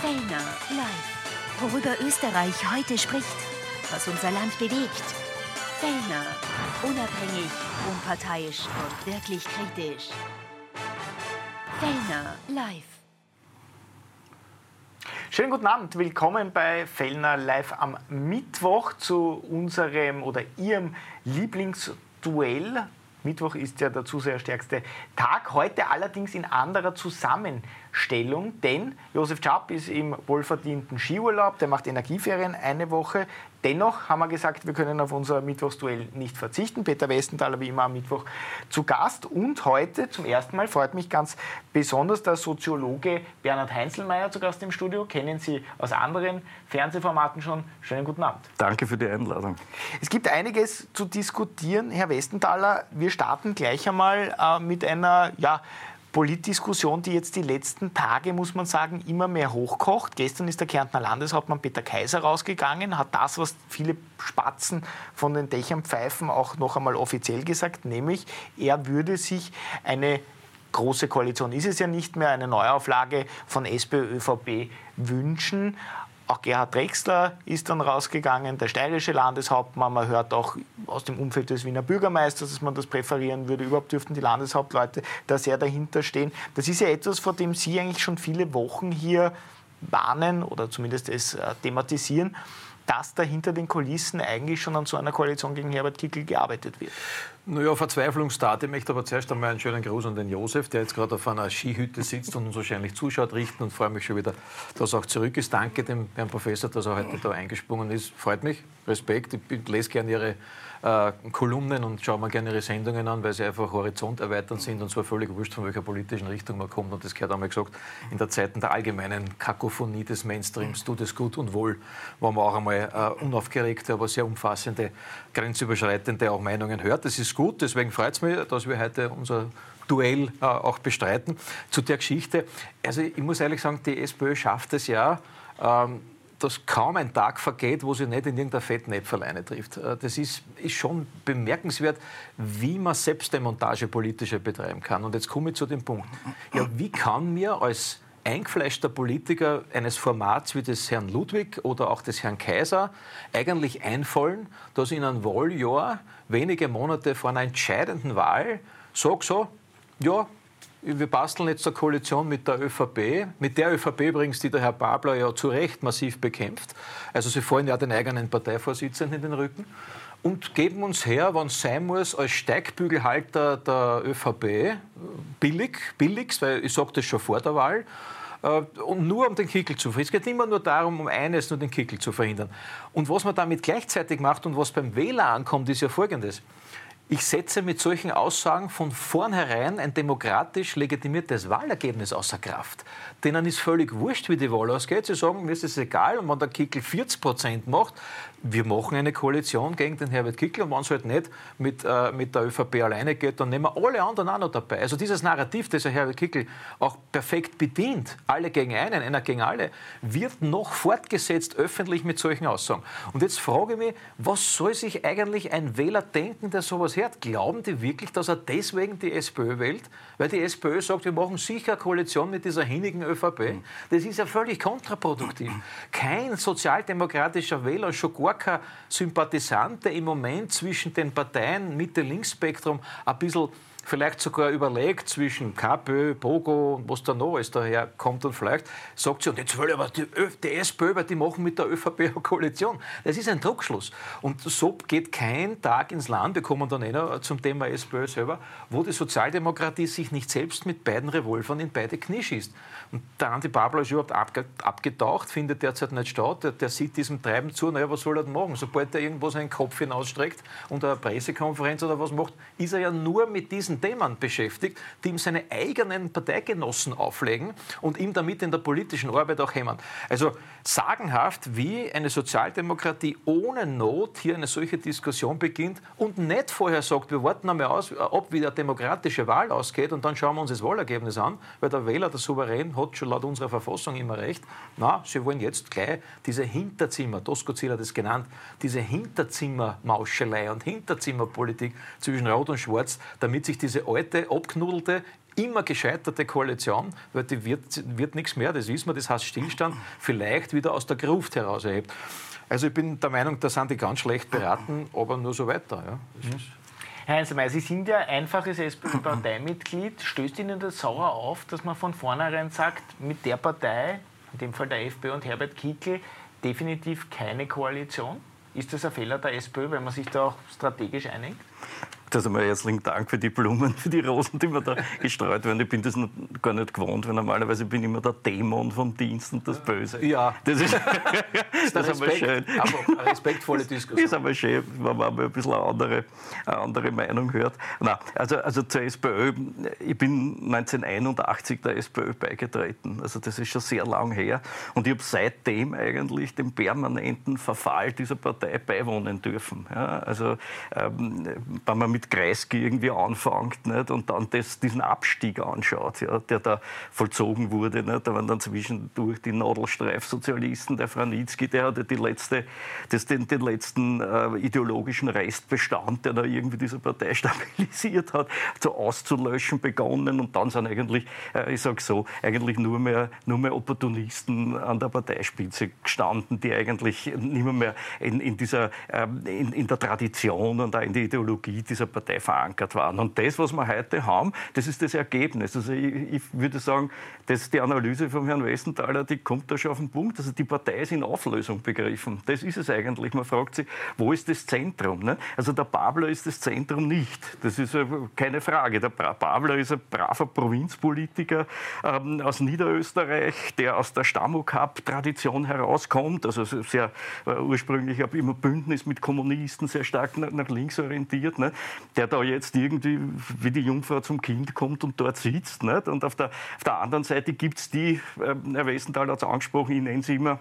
Fellner live. Worüber Österreich heute spricht, was unser Land bewegt. Fellner, unabhängig, unparteiisch und wirklich kritisch. Fellner live. Schönen guten Abend, willkommen bei Fellner Live am Mittwoch zu unserem oder Ihrem Lieblingsduell. Mittwoch ist ja der zuseherstärkste Tag, heute allerdings in anderer Zusammenstellung, denn Josef Schapp ist im wohlverdienten Skiurlaub, der macht Energieferien eine Woche, Dennoch haben wir gesagt, wir können auf unser Mittwochsduell nicht verzichten. Peter Westenthaler wie immer am Mittwoch zu Gast. Und heute zum ersten Mal freut mich ganz besonders der Soziologe Bernhard Heinzelmeier zu Gast im Studio. Kennen Sie aus anderen Fernsehformaten schon. Schönen guten Abend. Danke für die Einladung. Es gibt einiges zu diskutieren, Herr Westenthaler. Wir starten gleich einmal äh, mit einer ja, Politdiskussion, die jetzt die letzten Tage, muss man sagen, immer mehr hochkocht. Gestern ist der Kärntner Landeshauptmann Peter Kaiser rausgegangen, hat das, was viele Spatzen von den Dächern pfeifen, auch noch einmal offiziell gesagt, nämlich er würde sich eine große Koalition ist es ja nicht mehr, eine Neuauflage von SPÖ, ÖVP wünschen. Auch Gerhard Drexler ist dann rausgegangen, der steirische Landeshauptmann. Man hört auch aus dem Umfeld des Wiener Bürgermeisters, dass man das präferieren würde. Überhaupt dürften die Landeshauptleute da sehr dahinter stehen. Das ist ja etwas, vor dem Sie eigentlich schon viele Wochen hier warnen oder zumindest es äh, thematisieren dass da hinter den Kulissen eigentlich schon an so einer Koalition gegen Herbert Kickl gearbeitet wird? Naja, Verzweiflungstat. Ich möchte aber zuerst einmal einen schönen Gruß an den Josef, der jetzt gerade auf einer Skihütte sitzt und uns wahrscheinlich zuschaut, richten und freue mich schon wieder, dass er auch zurück ist. Danke dem Herrn Professor, dass er heute da eingesprungen ist. Freut mich. Respekt. Ich lese gerne Ihre äh, Kolumnen und schaue mir gerne Ihre Sendungen an, weil sie einfach horizonterweiternd sind und zwar völlig wurscht, von welcher politischen Richtung man kommt. Und das gehört einmal gesagt, in der Zeiten der allgemeinen Kakophonie des Mainstreams tut es gut und wohl, wo man auch einmal äh, unaufgeregte, aber sehr umfassende, grenzüberschreitende auch Meinungen hört. Das ist gut, deswegen freut es mich, dass wir heute unser Duell äh, auch bestreiten. Zu der Geschichte, also ich muss ehrlich sagen, die SPÖ schafft es ja, ähm, dass kaum ein Tag vergeht, wo sie nicht in irgendeiner Fettnäpferleine trifft. Äh, das ist, ist schon bemerkenswert, wie man selbst Montage politische betreiben kann. Und jetzt komme ich zu dem Punkt. Ja, wie kann mir als eingefleischter Politiker eines Formats wie des Herrn Ludwig oder auch des Herrn Kaiser eigentlich einfallen, dass in einem Wahljahr, wenige Monate vor einer entscheidenden Wahl, sag so, ja, wir basteln jetzt eine Koalition mit der ÖVP, mit der ÖVP übrigens, die der Herr Babler ja zu Recht massiv bekämpft. Also sie fallen ja den eigenen Parteivorsitzenden in den Rücken und geben uns her, wann es sein muss, als Steigbügelhalter der ÖVP, billig, billigst, weil ich sage das schon vor der Wahl, äh, und nur um den Kickel zu verhindern. Es geht immer nur darum, um eines, nur den Kickel zu verhindern. Und was man damit gleichzeitig macht und was beim Wähler ankommt, ist ja Folgendes. Ich setze mit solchen Aussagen von vornherein ein demokratisch legitimiertes Wahlergebnis außer Kraft. Denen ist völlig wurscht, wie die Wahl ausgeht. Sie sagen, mir ist es egal. Und wenn der Kickel 40 Prozent macht, wir machen eine Koalition gegen den Herbert Kickl und wenn es halt nicht mit, äh, mit der ÖVP alleine geht, dann nehmen wir alle anderen auch noch dabei. Also dieses Narrativ, das der Herbert Kickl auch perfekt bedient, alle gegen einen, einer gegen alle, wird noch fortgesetzt öffentlich mit solchen Aussagen. Und jetzt frage ich mich, was soll sich eigentlich ein Wähler denken, der sowas hört? Glauben die wirklich, dass er deswegen die SPÖ wählt? Weil die SPÖ sagt, wir machen sicher eine Koalition mit dieser hinnigen ÖVP. Das ist ja völlig kontraproduktiv. Kein sozialdemokratischer Wähler, schon gar kein Sympathisant, der im Moment zwischen den Parteien Mitte-Links-Spektrum ein bisschen vielleicht sogar überlegt zwischen KPÖ, Pogo und was da noch alles daher kommt und vielleicht sagt sie, und jetzt will ich aber die, die SPÖ, weil die machen mit der ÖVP eine Koalition. Das ist ein Druckschluss. Und so geht kein Tag ins Land, wir kommen dann eh noch zum Thema SPÖ selber, wo die Sozialdemokratie sich nicht selbst mit beiden Revolvern in beide Knie schießt. Und der Andi Babler ist überhaupt abgetaucht, findet derzeit nicht statt. Der, der sieht diesem Treiben zu, naja, was soll er denn machen? Sobald er irgendwo seinen Kopf hinausstreckt und eine Pressekonferenz oder was macht, ist er ja nur mit diesen diesen Themen beschäftigt, die ihm seine eigenen Parteigenossen auflegen und ihm damit in der politischen Arbeit auch hemmen. Also sagenhaft, wie eine Sozialdemokratie ohne Not hier eine solche Diskussion beginnt und nicht vorher sagt, wir warten einmal aus, ob wie der demokratische Wahl ausgeht und dann schauen wir uns das Wahlergebnis an, weil der Wähler, der Souverän, hat schon laut unserer Verfassung immer recht. Na, sie wollen jetzt gleich diese Hinterzimmer, Tosco Ziel hat es genannt, diese Hinterzimmermauschelei und Hinterzimmerpolitik zwischen Rot und Schwarz, damit sich die diese alte, abknuddelte, immer gescheiterte Koalition, weil die wird, wird nichts mehr, das wissen wir, das heißt Stillstand, vielleicht wieder aus der Gruft heraus erhebt. Also ich bin der Meinung, da sind die ganz schlecht beraten, aber nur so weiter. Ja. Herr Heinzelmeier, Sie sind ja einfaches SPÖ-Parteimitglied. Stößt Ihnen das sauer auf, dass man von vornherein sagt, mit der Partei, in dem Fall der FPÖ und Herbert Kickl, definitiv keine Koalition? Ist das ein Fehler der SPÖ, wenn man sich da auch strategisch einigt? Also mal herzlichen Dank für die Blumen, für die Rosen, die mir da gestreut werden. Ich bin das gar nicht gewohnt, weil normalerweise bin ich immer der Dämon vom Dienst und das Böse. Ja. Das ist, das ist aber schön. Aber eine respektvolle Diskussion. Das ist aber schön, wenn man mal ein bisschen eine andere, eine andere Meinung hört. Na, also, also zur SPÖ. Ich bin 1981 der SPÖ beigetreten. Also das ist schon sehr lang her. Und ich habe seitdem eigentlich den permanenten Verfall dieser Partei beiwohnen dürfen. Ja, also ähm, wenn man mit Kreisky irgendwie anfängt nicht? und dann das, diesen Abstieg anschaut, ja, der da vollzogen wurde. Nicht? Da waren dann zwischendurch die Nadelstreifsozialisten, der Franitzky, der hatte die letzte, das, den, den letzten äh, ideologischen Restbestand, der da irgendwie diese Partei stabilisiert hat, so auszulöschen begonnen. Und dann sind eigentlich, äh, ich sage so, eigentlich nur mehr, nur mehr Opportunisten an der Parteispitze gestanden, die eigentlich nicht mehr in, in, dieser, äh, in, in der Tradition und auch in der Ideologie dieser Partei verankert waren. Und das, was wir heute haben, das ist das Ergebnis. Also ich, ich würde sagen, dass die Analyse von Herrn Westenthaler, die kommt da schon auf den Punkt. Also die Partei ist in Auflösung begriffen. Das ist es eigentlich. Man fragt sich, wo ist das Zentrum? Ne? Also der Pablo ist das Zentrum nicht. Das ist keine Frage. Der Pablo ist ein braver Provinzpolitiker ähm, aus Niederösterreich, der aus der Stammo-Cup-Tradition herauskommt. Also sehr äh, ursprünglich immer Bündnis mit Kommunisten, sehr stark nach, nach links orientiert. Ne? Der da jetzt irgendwie wie die Jungfrau zum Kind kommt und dort sitzt. Nicht? Und auf der, auf der anderen Seite gibt es die, äh, Herr Westenthal hat es angesprochen, ich nenne sie immer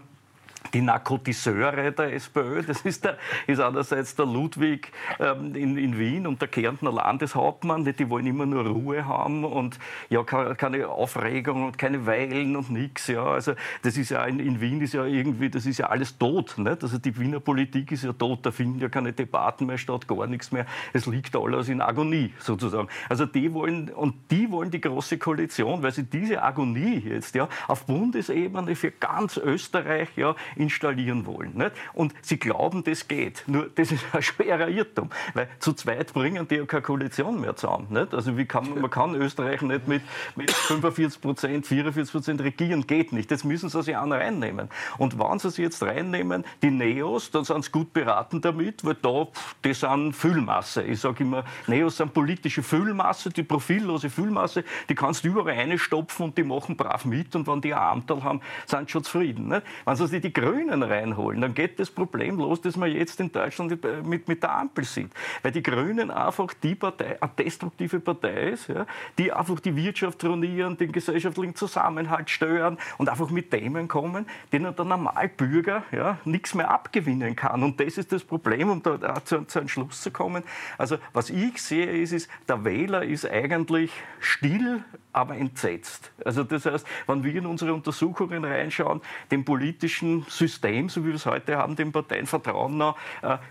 die Narkotiseure der SPÖ. Das ist, der, ist einerseits der Ludwig ähm, in, in, Wien und der Kärntner Landeshauptmann. Die, die, wollen immer nur Ruhe haben und ja, keine Aufregung und keine Weilen und nichts. Ja. Also das ist ja in, in, Wien ist ja irgendwie, das ist ja alles tot. Nicht? Also die Wiener Politik ist ja tot. Da finden ja keine Debatten mehr statt, gar nichts mehr. Es liegt alles in Agonie sozusagen. Also die wollen und die wollen die große Koalition, weil sie diese Agonie jetzt ja auf Bundesebene für ganz Österreich ja installieren wollen. Nicht? Und sie glauben, das geht. Nur das ist ein schwerer Irrtum, weil zu zweit bringen die ja keine Koalition mehr zusammen. Nicht? Also wie kann man, man kann Österreich nicht mit, mit 45 Prozent, 44 Prozent regieren, geht nicht. Das müssen sie sich auch reinnehmen. Und wenn sie sich jetzt reinnehmen, die Neos, dann sind sie gut beraten damit, weil da, die sind Füllmasse. Ich sage immer, Neos sind politische Füllmasse, die profillose Füllmasse, die kannst du überall reinstopfen und die machen brav mit und wenn die ein Amtal haben, sind sie schon zufrieden. Nicht? Wenn sie sich die Grünen reinholen, dann geht das Problem los, das man jetzt in Deutschland mit, mit der Ampel sieht. Weil die Grünen einfach die Partei, eine destruktive Partei ist, ja, die einfach die Wirtschaft ruinieren, den gesellschaftlichen Zusammenhalt stören und einfach mit Themen kommen, denen der Normalbürger ja, nichts mehr abgewinnen kann. Und das ist das Problem, um da zu, zu einem Schluss zu kommen. Also was ich sehe, ist, ist, der Wähler ist eigentlich still, aber entsetzt. Also das heißt, wenn wir in unsere Untersuchungen reinschauen, dem politischen System, so wie wir es heute haben, den Parteien vertrauen noch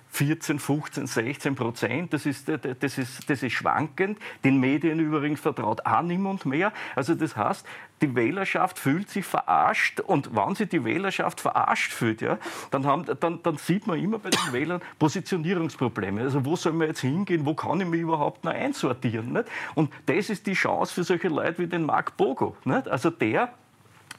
14, 15, 16 Prozent. Das ist, das, ist, das ist schwankend. Den Medien übrigens vertraut auch niemand mehr. Also das heißt, die Wählerschaft fühlt sich verarscht und wenn sie die Wählerschaft verarscht fühlt, ja, dann, haben, dann, dann sieht man immer bei den Wählern Positionierungsprobleme. Also wo soll man jetzt hingehen, wo kann ich mich überhaupt noch einsortieren? Nicht? Und das ist die Chance für solche Leute wie den Marc Bogo. Nicht? Also der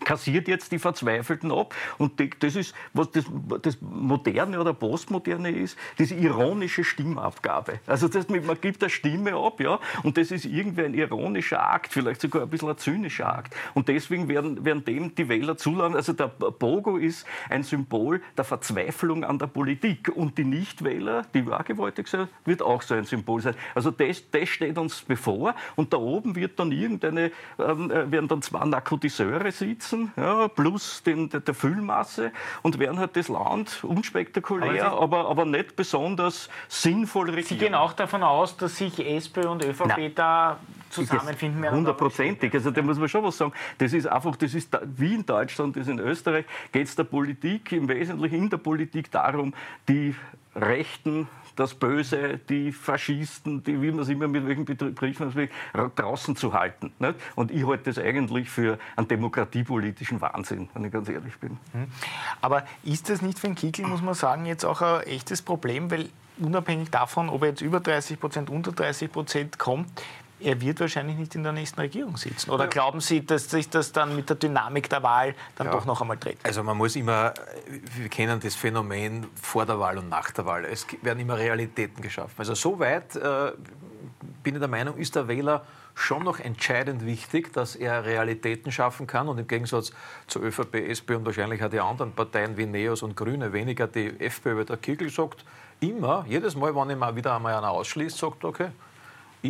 kassiert jetzt die Verzweifelten ab. Und das ist, was das, das Moderne oder Postmoderne ist, diese ironische Stimmabgabe. Also das, man gibt eine Stimme ab, ja, und das ist irgendwie ein ironischer Akt, vielleicht sogar ein bisschen ein zynischer Akt. Und deswegen werden, werden dem die Wähler zulassen. Also der Bogo ist ein Symbol der Verzweiflung an der Politik. Und die Nichtwähler, die wahrgewaltig sind, wird auch so ein Symbol sein. Also das, das steht uns bevor. Und da oben wird dann irgendeine, ähm, äh, werden dann zwei Narkotiseure sitzen, sitzen, ja, plus den, der, der, Füllmasse und werden halt das Land unspektakulär, aber, aber, aber, nicht besonders sinnvoll regieren. Sie gehen auch davon aus, dass sich SPÖ und ÖVP Nein. da zusammenfinden werden? Hundertprozentig. Also da muss man schon was sagen. Das ist einfach, das ist wie in Deutschland, das ist in Österreich, geht es der Politik, im Wesentlichen in der Politik darum, die Rechten das Böse, die Faschisten, die will man es immer mit welchen Begriffen draußen zu halten. Nicht? Und ich halte das eigentlich für einen demokratiepolitischen Wahnsinn, wenn ich ganz ehrlich bin. Mhm. Aber ist das nicht für den Kickel, muss man sagen, jetzt auch ein echtes Problem? Weil unabhängig davon, ob er jetzt über 30 Prozent, unter 30 Prozent kommt, er wird wahrscheinlich nicht in der nächsten Regierung sitzen. Oder glauben Sie, dass sich das dann mit der Dynamik der Wahl dann ja. doch noch einmal dreht? Also man muss immer, wir kennen das Phänomen vor der Wahl und nach der Wahl. Es werden immer Realitäten geschaffen. Also soweit äh, bin ich der Meinung, ist der Wähler schon noch entscheidend wichtig, dass er Realitäten schaffen kann und im Gegensatz zur ÖVP, SP und wahrscheinlich auch die anderen Parteien wie Neos und Grüne, weniger die FPÖ, weil der Kickel sagt immer, jedes Mal, wenn ich mal wieder einmal einer ausschließt, sagt, okay,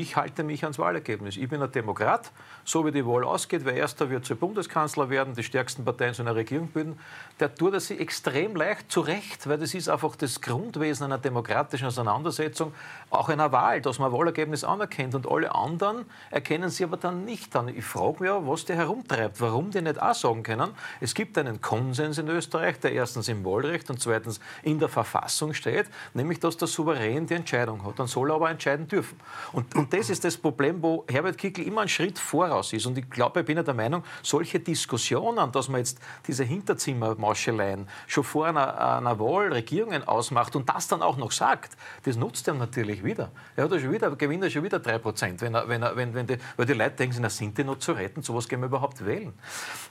ich halte mich ans Wahlergebnis. Ich bin ein Demokrat. So wie die Wahl ausgeht, wer Erster wird zur Bundeskanzler werden, die stärksten Parteien zu einer Regierung bilden, der tut das extrem leicht zurecht, weil das ist einfach das Grundwesen einer demokratischen Auseinandersetzung, auch einer Wahl, dass man Wahlergebnis anerkennt. Und alle anderen erkennen sie aber dann nicht an. Ich frage mich ja, was die herumtreibt, warum die nicht auch sagen können, es gibt einen Konsens in Österreich, der erstens im Wahlrecht und zweitens in der Verfassung steht, nämlich dass der Souverän die Entscheidung hat. Dann soll er aber entscheiden dürfen. Und, und das ist das Problem, wo Herbert Kickl immer einen Schritt voraus ist. Und ich glaube, ich bin ja der Meinung, solche Diskussionen, dass man jetzt diese Hinterzimmermauscheleien schon vor einer, einer Wahl Regierungen ausmacht und das dann auch noch sagt, das nutzt er natürlich wieder. Er hat ja schon wieder, gewinnt er schon wieder 3 Prozent, wenn wenn wenn, wenn weil die Leute denken, sind die noch zu retten? So was gehen wir überhaupt wählen?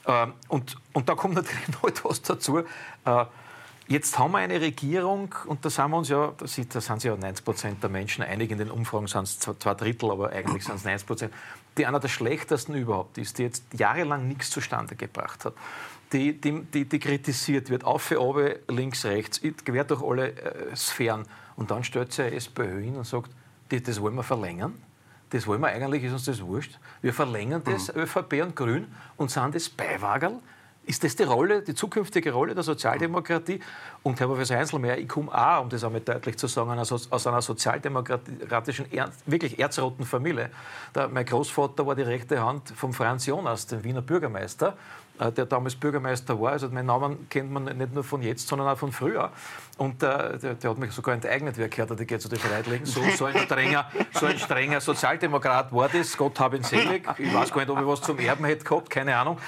Ähm, und, und da kommt natürlich noch etwas dazu. Äh, Jetzt haben wir eine Regierung, und da sind wir uns ja, da sind, ja 90 Prozent der Menschen einig, in den Umfragen sind es zwei Drittel, aber eigentlich sind es 90 Prozent, die einer der schlechtesten überhaupt ist, die jetzt jahrelang nichts zustande gebracht hat, die, die, die, die kritisiert wird, auf für oben, links, rechts, quer durch alle äh, Sphären. Und dann stellt sich eine SPÖ hin und sagt, die, das wollen wir verlängern. Das wollen wir eigentlich, ist uns das wurscht. Wir verlängern das, mhm. ÖVP und Grün, und sind das Beiwagerl ist das die Rolle, die zukünftige Rolle der Sozialdemokratie? Und Herr Professor Heinzelmeier, ich komme auch, um das einmal deutlich zu sagen, aus einer sozialdemokratischen, wirklich erzroten Familie. Mein Großvater war die rechte Hand von Franz Jonas, dem Wiener Bürgermeister. Äh, der damals Bürgermeister war. Also meinen Namen kennt man nicht nur von jetzt, sondern auch von früher. Und äh, der, der, hat mich sogar enteignet, wie er gehört hat, ich gehe zu den Freiheitlichen. So, so, ein strenger, so ein strenger Sozialdemokrat war das, Gott habe ihn selig. Ich weiß gar nicht, ob ich was zum Erben hätte gehabt, keine Ahnung.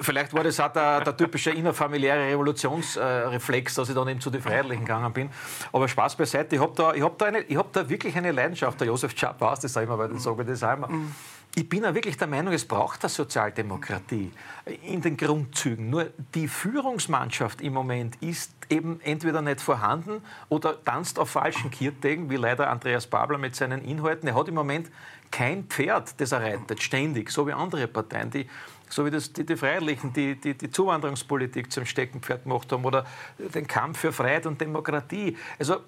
Vielleicht war das auch der, der typische innerfamiliäre Revolutionsreflex, dass ich dann eben zu den Freiheitlichen gegangen bin. Aber Spaß beiseite, ich habe da, hab da, hab da wirklich eine Leidenschaft. Der Josef Schapp weiß das auch immer, weil ich sage das auch immer. Ich bin ja wirklich der Meinung, es braucht eine Sozialdemokratie in den Grundzügen. Nur die Führungsmannschaft im Moment ist eben entweder nicht vorhanden oder tanzt auf falschen Kirtegen, wie leider Andreas Babler mit seinen Inhalten. Er hat im Moment kein Pferd, das er reitet, ständig, so wie andere Parteien, die so wie das die, die Freiheitlichen die, die, die Zuwanderungspolitik zum Steckenpferd gemacht haben oder den Kampf für Freiheit und Demokratie. Also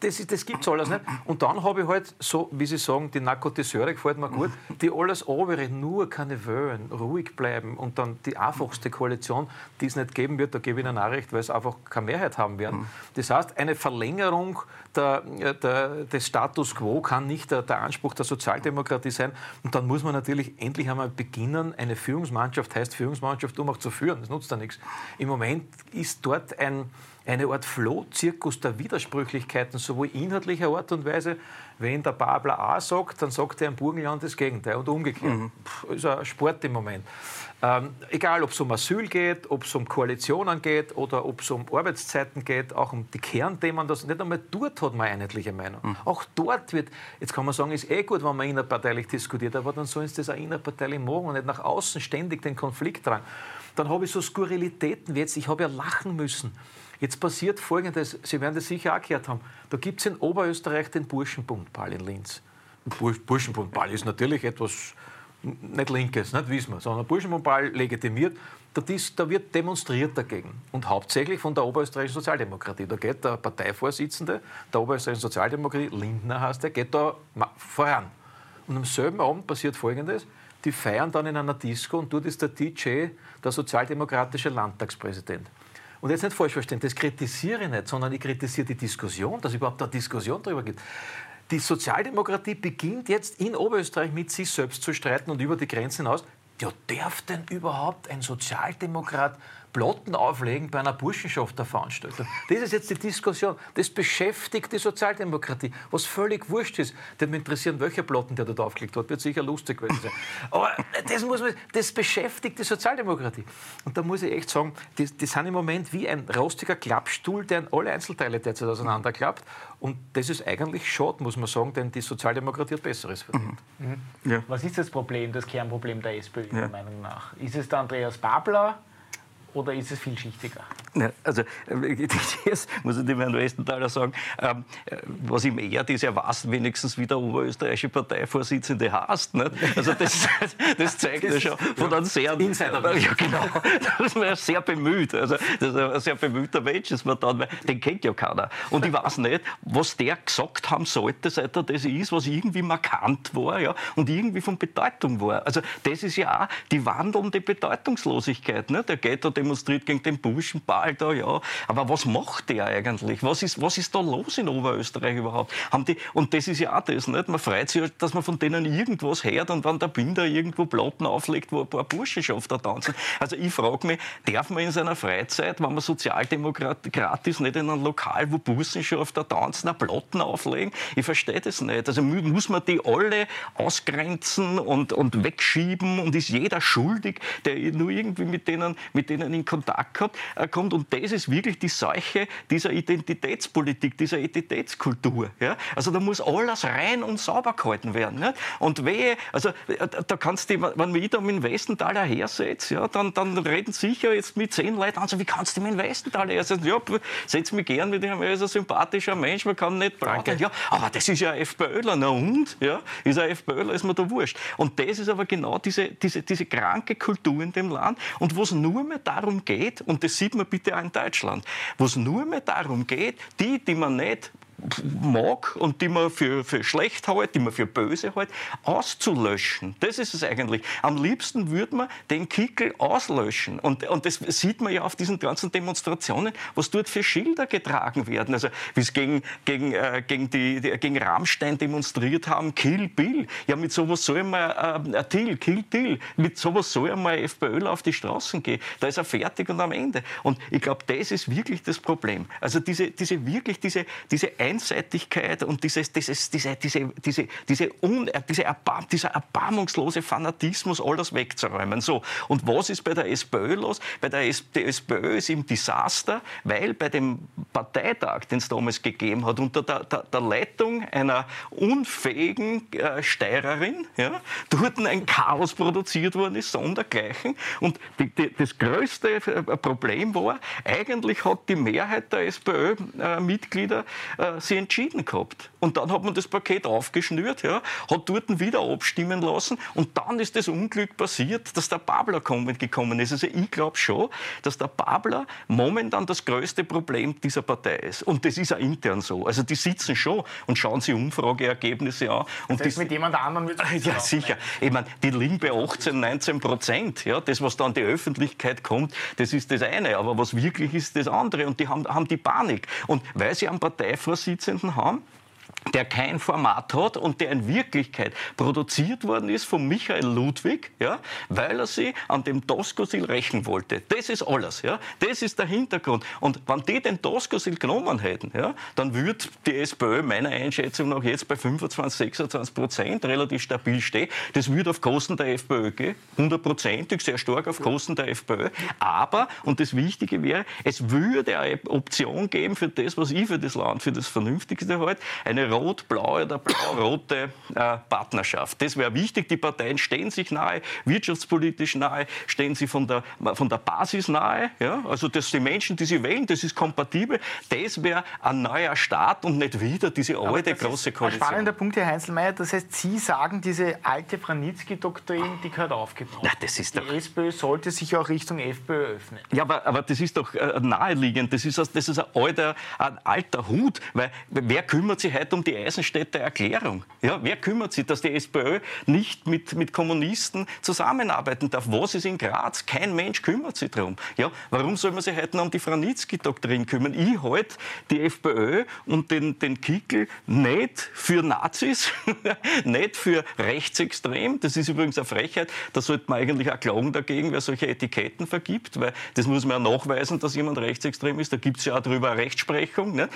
das, das gibt es alles nicht. Und dann habe ich halt, so wie Sie sagen, die Narkotiseure gefällt mir gut, die alles obere nur keine Wöhlen, ruhig bleiben und dann die einfachste Koalition, die es nicht geben wird, da gebe ich Ihnen auch recht, weil es einfach keine Mehrheit haben werden. Das heißt, eine Verlängerung der, der, des Status quo kann nicht der, der Anspruch der Sozialdemokratie sein. Und dann muss man natürlich endlich einmal beginnen, eine Führungsmannschaft Mannschaft heißt Führungsmannschaft, um auch zu führen. Das nutzt ja nichts. Im Moment ist dort ein, eine Art Flohzirkus der Widersprüchlichkeiten, sowohl inhaltlicher Art und Weise, wenn der Babler A sagt, dann sagt er im Burgenland das Gegenteil und umgekehrt. Mhm. Das ist ein Sport im Moment. Ähm, egal, ob es um Asyl geht, ob es um Koalitionen geht oder ob es um Arbeitszeiten geht, auch um die Kernthemen, das nicht einmal dort hat man eine einheitliche Meinung. Mhm. Auch dort wird, jetzt kann man sagen, ist eh gut, wenn man innerparteilich diskutiert, aber dann sollen sie das auch innerparteilich machen und nicht nach außen ständig den Konflikt tragen. Dann habe ich so Skurrilitäten wie jetzt, ich habe ja lachen müssen. Jetzt passiert Folgendes, Sie werden das sicher auch gehört haben. Da gibt es in Oberösterreich den Burschenbundball in Linz. Burschenbundball ist natürlich etwas nicht Linkes, nicht wissen wir, sondern Burschenbundball legitimiert. Da wird demonstriert dagegen. Und hauptsächlich von der oberösterreichischen Sozialdemokratie. Da geht der Parteivorsitzende der oberösterreichischen Sozialdemokratie, Lindner heißt er, geht da voran. Und am selben Abend passiert Folgendes. Die feiern dann in einer Disco und dort ist der DJ der sozialdemokratische Landtagspräsident. Und jetzt nicht falsch verstehen, das kritisiere ich nicht, sondern ich kritisiere die Diskussion, dass es überhaupt eine Diskussion darüber gibt. Die Sozialdemokratie beginnt jetzt in Oberösterreich mit sich selbst zu streiten und über die Grenzen hinaus. Ja, darf denn überhaupt ein Sozialdemokrat Plotten auflegen bei einer Burschenschafterveranstaltung. Das ist jetzt die Diskussion. Das beschäftigt die Sozialdemokratie, was völlig wurscht ist. Den interessieren, welcher Plotten der dort aufgelegt hat. Wird sicher lustig gewesen sein. Aber das, muss man, das beschäftigt die Sozialdemokratie. Und da muss ich echt sagen, die, die sind im Moment wie ein rostiger Klappstuhl, der in alle Einzelteile derzeit auseinanderklappt. Und das ist eigentlich schade, muss man sagen, denn die Sozialdemokratie hat Besseres verdient. Mhm. Mhm. Ja. Was ist das Problem, das Kernproblem der SPÖ, ja. Meinung nach? Ist es der Andreas Babler? Oder ist es vielschichtiger? Ja, also, das muss ich dem Herrn Westenthaler sagen, ähm, was ihm ehrt, ist, er weiß wenigstens, wie der oberösterreichische Parteivorsitzende heißt. Nicht? Also das, das zeigt das ja schon von einem sehr... Insider. Ja, genau. Das ist sehr bemüht. Also, das ist ein sehr bemühter Mensch, ist man dann, den kennt ja keiner. Und ich weiß nicht, was der gesagt haben sollte, seit er das ist, was irgendwie markant war ja, und irgendwie von Bedeutung war. Also das ist ja auch die wandelnde Bedeutungslosigkeit. Nicht? Der geht da dem demonstriert gegen den Burschenball da, ja. Aber was macht der eigentlich? Was ist, was ist da los in Oberösterreich überhaupt? Haben die, und das ist ja auch das, nicht? Man freut sich, dass man von denen irgendwas hört und wenn der Binder irgendwo Platten auflegt, wo ein paar Burschenschafter tanzen. Also ich frage mich, darf man in seiner Freizeit, wenn man Sozialdemokrat ist, nicht in einem Lokal, wo Burschenschafter tanzen, eine Platten auflegen? Ich verstehe das nicht. Also muss man die alle ausgrenzen und, und wegschieben und ist jeder schuldig, der nur irgendwie mit denen, mit denen in Kontakt äh, kommt. Und das ist wirklich die Seuche dieser Identitätspolitik, dieser Identitätskultur. Ja? Also da muss alles rein und sauber gehalten werden. Nicht? Und wehe, also äh, da kannst du, wenn wir da mit dem Westentaler hersetzt, ja, dann, dann reden sicher jetzt mit zehn Leuten an, so, wie kannst du mit dem Westentaler hersetzen? Ja, setz mich gern mit ihm, er ist ein sympathischer Mensch, man kann nicht plaudern. Ja, aber das ist ja ein FPÖler, na und? Ja, ist ein FPÖler, ist mir da wurscht. Und das ist aber genau diese, diese, diese kranke Kultur in dem Land und wo es nur mehr darum darum geht, und das sieht man bitte auch in Deutschland, wo es nur mehr darum geht, die, die man nicht mag und die man für, für schlecht hält, die man für böse hält, auszulöschen. Das ist es eigentlich. Am liebsten würde man den Kickel auslöschen. Und, und das sieht man ja auf diesen ganzen Demonstrationen, was dort für Schilder getragen werden. Also wie es gegen, gegen, äh, gegen, die, die, gegen Rammstein demonstriert haben, Kill Bill. Ja, mit sowas soll man, äh, Till, Kill Till, mit sowas soll einmal FPÖler auf die Straßen gehen. Da ist er fertig und am Ende. Und ich glaube, das ist wirklich das Problem. Also diese, diese wirklich, diese, diese Einseitigkeit und dieses, dieses, diese, diese, diese, diese un, diese Erbarm, dieser erbarmungslose Fanatismus, alles wegzuräumen. So. Und was ist bei der SPÖ los? Bei der SPÖ ist im Desaster, weil bei dem Parteitag, den es damals gegeben hat, unter der, der, der Leitung einer unfähigen äh, Steirerin, ja, dort ein Chaos produziert worden ist, sondergleichen. Und die, die, das größte äh, Problem war, eigentlich hat die Mehrheit der SPÖ-Mitglieder äh, sie entschieden gehabt. Und dann hat man das Paket aufgeschnürt, ja, hat dort wieder abstimmen lassen und dann ist das Unglück passiert, dass der Babler gekommen ist. Also ich glaube schon, dass der Babler momentan das größte Problem dieser Partei ist. Und das ist auch intern so. Also die sitzen schon und schauen sich Umfrageergebnisse an. Und das heißt, mit jemand anderem wird Ja, sicher. Ich meine, die liegen bei 18, 19 Prozent. Ja, das, was dann die Öffentlichkeit kommt, das ist das eine. Aber was wirklich ist, das andere. Und die haben, haben die Panik. Und weil sie einen Parteivorsitz Vorsitzenden haben der kein Format hat und der in Wirklichkeit produziert worden ist von Michael Ludwig, ja, weil er sich an dem Toskosil rächen wollte. Das ist alles. Ja. Das ist der Hintergrund. Und wenn die den Toskosil genommen hätten, ja, dann würde die SPÖ meiner Einschätzung nach jetzt bei 25, 26 Prozent relativ stabil stehen. Das würde auf Kosten der FPÖ gehen, hundertprozentig, sehr stark auf Kosten der FPÖ. Aber, und das Wichtige wäre, es würde eine Option geben für das, was ich für das Land für das Vernünftigste halte, eine rot-blaue oder blau-rote äh, Partnerschaft. Das wäre wichtig. Die Parteien stehen sich nahe, wirtschaftspolitisch nahe, stehen sie von der, von der Basis nahe. Ja? Also dass die Menschen, die sie wählen, das ist kompatibel. Das wäre ein neuer Staat und nicht wieder diese alte große Koalition. Ein spannender Punkt, Herr Heinzelmeier. Das heißt, Sie sagen, diese alte Branitzky-Doktrin, die gehört aufgebaut. Na, das ist die doch... SPÖ sollte sich auch Richtung FPÖ öffnen. Ja, aber, aber das ist doch äh, naheliegend. Das ist, das ist ein, alter, ein alter Hut. Weil wer kümmert sich heute um die Eisenstädter Erklärung? Ja, wer kümmert sich, dass die SPÖ nicht mit, mit Kommunisten zusammenarbeiten darf? Was ist in Graz? Kein Mensch kümmert sich darum. Ja, warum soll man sich heute noch um die Franitzky-Doktrin kümmern? Ich halte die FPÖ und den, den Kickel nicht für Nazis, nicht für rechtsextrem. Das ist übrigens eine Frechheit. Da sollte man eigentlich auch klagen dagegen, wer solche Etiketten vergibt, weil das muss man ja nachweisen, dass jemand rechtsextrem ist. Da gibt es ja auch darüber Rechtsprechung. Ne?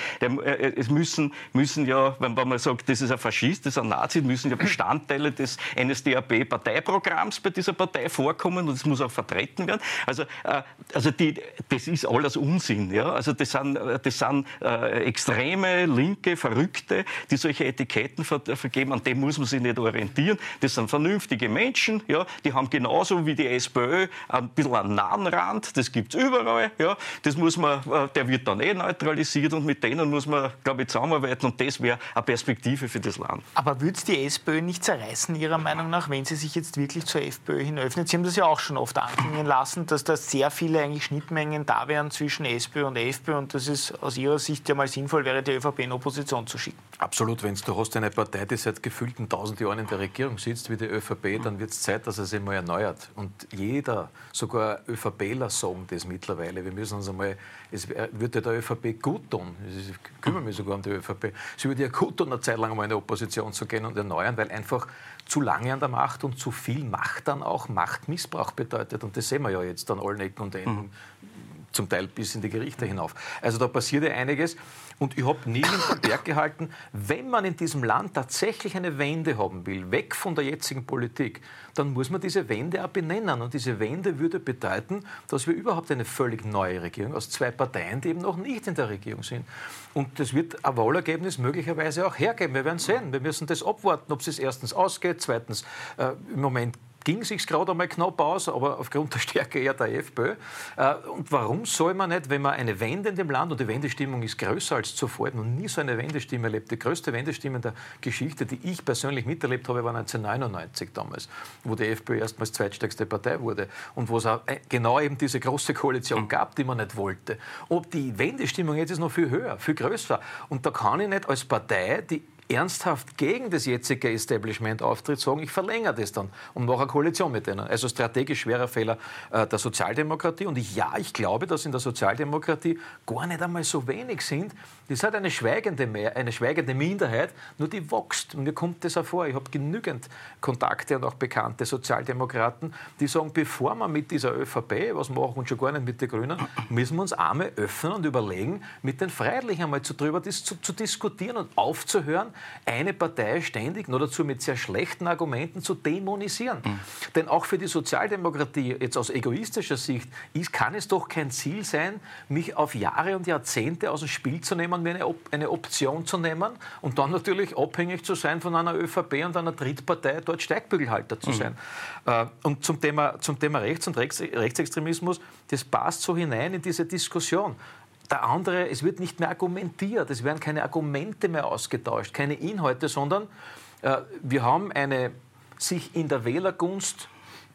Es müssen, müssen ja, wenn man sagt, das ist ein Faschist, das ist ein Nazi, müssen ja Bestandteile des NSDAP-Parteiprogramms bei dieser Partei vorkommen und das muss auch vertreten werden. Also, äh, also die, das ist alles Unsinn. Ja? Also das sind, das sind äh, extreme, linke, Verrückte, die solche Etiketten ver vergeben. An dem muss man sich nicht orientieren. Das sind vernünftige Menschen, ja? die haben genauso wie die SPÖ ein bisschen einen nahen Rand. Das gibt es überall. Ja? Das muss man, äh, der wird dann eh neutralisiert und mit denen muss man, glaube ich, zusammenarbeiten. Und das wäre eine Perspektive für das Land. Aber würde es die SPÖ nicht zerreißen, Ihrer Meinung nach, wenn sie sich jetzt wirklich zur FPÖ hin öffnet? Sie haben das ja auch schon oft anklingen lassen, dass da sehr viele eigentlich Schnittmengen da wären zwischen SPÖ und FPÖ und dass es aus Ihrer Sicht ja mal sinnvoll wäre, die ÖVP in Opposition zu schicken. Absolut. Wenn du hast eine Partei, die seit gefühlten tausend Jahren in der Regierung sitzt, wie die ÖVP, dann wird es Zeit, dass er sich mal erneuert. Und jeder, sogar ÖVPler sagen das mittlerweile. Wir müssen uns einmal, es würde der ÖVP gut tun. Ich kümmere mich sogar um die ÖVP. Es würde ja gut tun, eine Zeit lang mal in die Opposition zu gehen und erneuern, weil einfach zu lange an der Macht und zu viel Macht dann auch Machtmissbrauch bedeutet. Und das sehen wir ja jetzt an allen Ecken und Enden. Mhm zum Teil bis in die Gerichte hinauf. Also da passiert ja einiges. Und ich habe nie den Berg gehalten, wenn man in diesem Land tatsächlich eine Wende haben will, weg von der jetzigen Politik, dann muss man diese Wende auch benennen. Und diese Wende würde bedeuten, dass wir überhaupt eine völlig neue Regierung aus zwei Parteien, die eben noch nicht in der Regierung sind. Und das wird ein Wahlergebnis möglicherweise auch hergeben. Wir werden sehen. Wir müssen das abwarten, ob es erstens ausgeht, zweitens äh, im Moment ging sich gerade einmal knapp aus, aber aufgrund der Stärke eher der FPÖ. Äh, und warum soll man nicht, wenn man eine Wende in dem Land, und die Wendestimmung ist größer als zuvor, ich noch nie so eine Wendestimme erlebt. Die größte Wendestimme der Geschichte, die ich persönlich miterlebt habe, war 1999 damals, wo die FPÖ erstmals zweitstärkste Partei wurde und wo es auch äh, genau eben diese große Koalition gab, die man nicht wollte. Ob die Wendestimmung jetzt ist noch viel höher, viel größer. Und da kann ich nicht als Partei, die ernsthaft gegen das jetzige Establishment auftritt, sagen, ich verlängere das dann und mache eine Koalition mit denen. Also strategisch schwerer Fehler äh, der Sozialdemokratie. Und ich, ja, ich glaube, dass in der Sozialdemokratie gar nicht einmal so wenig sind. Das hat eine schweigende, Mehr, eine schweigende Minderheit, nur die wächst. Mir kommt das auch vor. Ich habe genügend Kontakte und auch bekannte Sozialdemokraten, die sagen, bevor wir mit dieser ÖVP was machen und schon gar nicht mit den Grünen, müssen wir uns einmal öffnen und überlegen, mit den Freiheitlichen einmal zu, drüber zu, zu diskutieren und aufzuhören, eine Partei ständig, nur dazu mit sehr schlechten Argumenten zu dämonisieren. Mhm. Denn auch für die Sozialdemokratie, jetzt aus egoistischer Sicht, ist, kann es doch kein Ziel sein, mich auf Jahre und Jahrzehnte aus dem Spiel zu nehmen, mir eine, Op eine Option zu nehmen und dann natürlich abhängig zu sein von einer ÖVP und einer Drittpartei, dort Steigbügelhalter zu mhm. sein. Äh, und zum Thema, zum Thema Rechts- und Rechts Rechtsextremismus, das passt so hinein in diese Diskussion. Der andere, es wird nicht mehr argumentiert, es werden keine Argumente mehr ausgetauscht, keine Inhalte, sondern äh, wir haben eine sich in der Wählergunst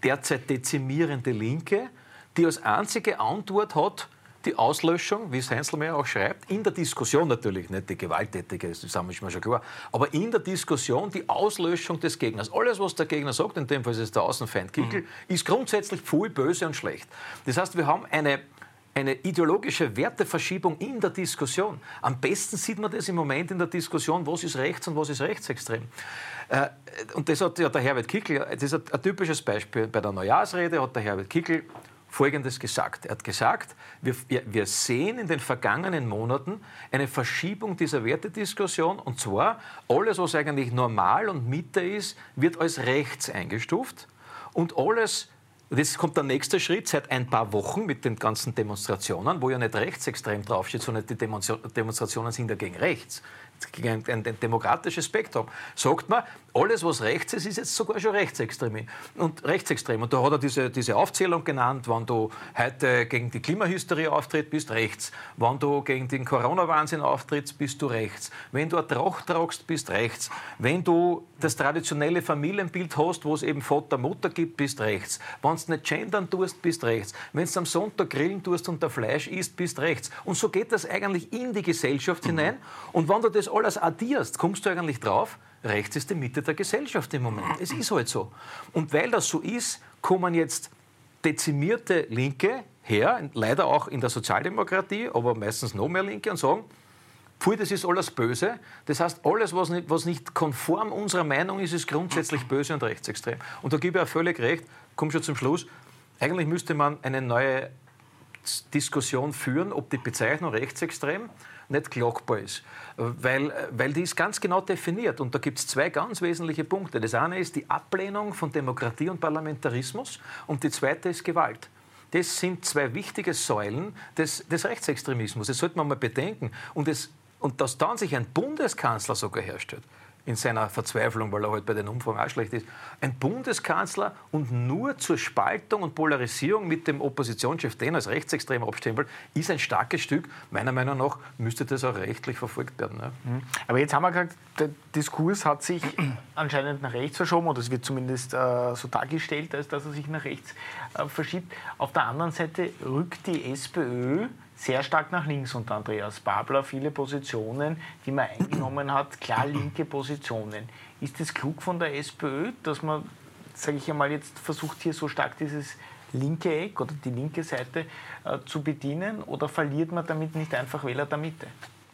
derzeit dezimierende Linke, die als einzige Antwort hat, die Auslöschung, wie es Heinzelmeier auch schreibt, in der Diskussion natürlich, nicht die gewalttätige, das ist mir schon klar, aber in der Diskussion die Auslöschung des Gegners. Alles, was der Gegner sagt, in dem Fall ist es der Außenfeind Kickel, mhm. ist grundsätzlich voll böse und schlecht. Das heißt, wir haben eine eine ideologische Werteverschiebung in der Diskussion. Am besten sieht man das im Moment in der Diskussion, was ist rechts und was ist rechtsextrem. Äh, und das hat ja der Herbert Kickl, das ist ein typisches Beispiel. Bei der Neujahrsrede hat der Herbert Kickl Folgendes gesagt. Er hat gesagt, wir, wir sehen in den vergangenen Monaten eine Verschiebung dieser Wertediskussion und zwar alles, was eigentlich normal und Mitte ist, wird als rechts eingestuft und alles, und jetzt kommt der nächste Schritt. Seit ein paar Wochen mit den ganzen Demonstrationen, wo ja nicht rechtsextrem draufsteht, sondern die Demonstrationen sind ja gegen rechts. Gegen ein, ein, demokratisches Spektrum, sagt man, alles, was rechts ist, ist jetzt sogar schon rechtsextrem. Und rechtsextrem. Und da hat er diese, diese Aufzählung genannt, wenn du heute gegen die Klimahysterie auftrittst, bist rechts. Wenn du gegen den Corona-Wahnsinn auftrittst, bist du rechts. Wenn du eine Tracht tragst, bist rechts. Wenn du das traditionelle Familienbild hast, wo es eben Vater, Mutter gibt, bist rechts. Wenn du nicht gendern tust, bist rechts. Wenn du am Sonntag grillen tust und der Fleisch isst, bist rechts. Und so geht das eigentlich in die Gesellschaft hinein. Und wenn du das alles addierst, kommst du eigentlich drauf, rechts ist die Mitte der Gesellschaft im Moment. Es ist halt so. Und weil das so ist, kommen jetzt dezimierte Linke her, leider auch in der Sozialdemokratie, aber meistens noch mehr Linke, und sagen, Pfui, das ist alles böse. Das heißt, alles, was nicht, was nicht konform unserer Meinung ist, ist grundsätzlich böse und rechtsextrem. Und da gebe ich auch völlig recht, komm schon zum Schluss, eigentlich müsste man eine neue Diskussion führen, ob die Bezeichnung rechtsextrem nicht glockbar ist. Weil, weil die ist ganz genau definiert. Und da gibt es zwei ganz wesentliche Punkte. Das eine ist die Ablehnung von Demokratie und Parlamentarismus und die zweite ist Gewalt. Das sind zwei wichtige Säulen des, des Rechtsextremismus. Das sollte man mal bedenken. Und, es, und dass dann sich ein Bundeskanzler sogar herstellt, in seiner Verzweiflung, weil er halt bei den Umfragen auch schlecht ist, ein Bundeskanzler und nur zur Spaltung und Polarisierung mit dem Oppositionschef, den als rechtsextrem abstempelt, ist ein starkes Stück. Meiner Meinung nach müsste das auch rechtlich verfolgt werden. Mhm. Aber jetzt haben wir gesagt, der Diskurs hat sich anscheinend nach rechts verschoben, oder es wird zumindest äh, so dargestellt, als dass er sich nach rechts äh, verschiebt. Auf der anderen Seite rückt die SPÖ sehr stark nach links unter Andreas Babler. Viele Positionen, die man eingenommen hat, klar linke Positionen. Ist es klug von der SPÖ, dass man, sage ich einmal, jetzt versucht, hier so stark dieses linke Eck oder die linke Seite äh, zu bedienen? Oder verliert man damit nicht einfach Wähler der Mitte?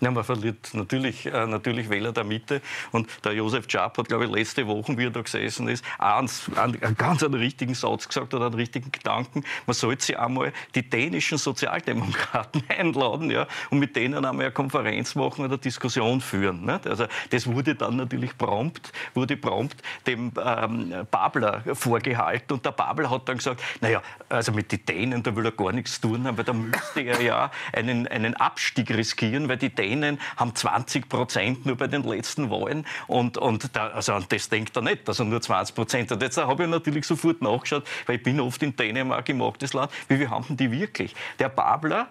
Ja, man verliert natürlich, äh, natürlich Wähler der Mitte. Und der Josef Czap hat, glaube ich, letzte Woche, wie er da gesessen ist, eins, einen, ganz einen richtigen Satz gesagt oder einen richtigen Gedanken. Man sollte sich einmal die dänischen Sozialdemokraten einladen ja, und mit denen einmal eine Konferenz machen oder Diskussion führen. Nicht? Also das wurde dann natürlich prompt, wurde prompt dem ähm, Babler vorgehalten. Und der Babler hat dann gesagt, naja, also mit den Dänen, da will er gar nichts tun haben, weil da müsste er ja einen, einen Abstieg riskieren, weil die Dänen Dänen haben 20 Prozent nur bei den letzten Wahlen. Und, und da, also an das denkt er nicht, dass er nur 20 Prozent hat. Jetzt habe ich natürlich sofort nachgeschaut, weil ich bin oft in Dänemark, ich mag Land. Wie viel haben die wirklich? Der Babler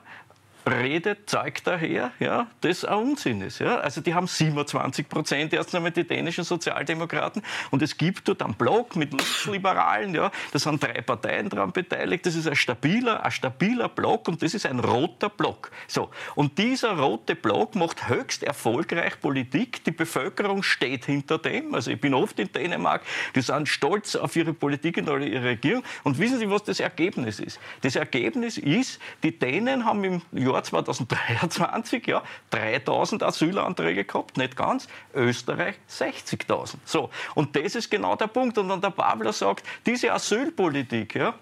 redet, zeigt daher, ja, das ein Unsinn ist. Ja. Also die haben 27 Prozent erst einmal die dänischen Sozialdemokraten und es gibt dort einen Block mit Linksliberalen, ja, da sind drei Parteien daran beteiligt, das ist ein stabiler, ein stabiler Block und das ist ein roter Block. So. Und dieser rote Block macht höchst erfolgreich Politik, die Bevölkerung steht hinter dem, also ich bin oft in Dänemark, die sind stolz auf ihre Politik und ihre Regierung und wissen Sie, was das Ergebnis ist? Das Ergebnis ist, die Dänen haben im Jahr Jahr 2023 ja, 3000 Asylanträge gehabt, nicht ganz. Österreich 60.000. So, und das ist genau der Punkt. Und dann der Pabler sagt, diese Asylpolitik, ja,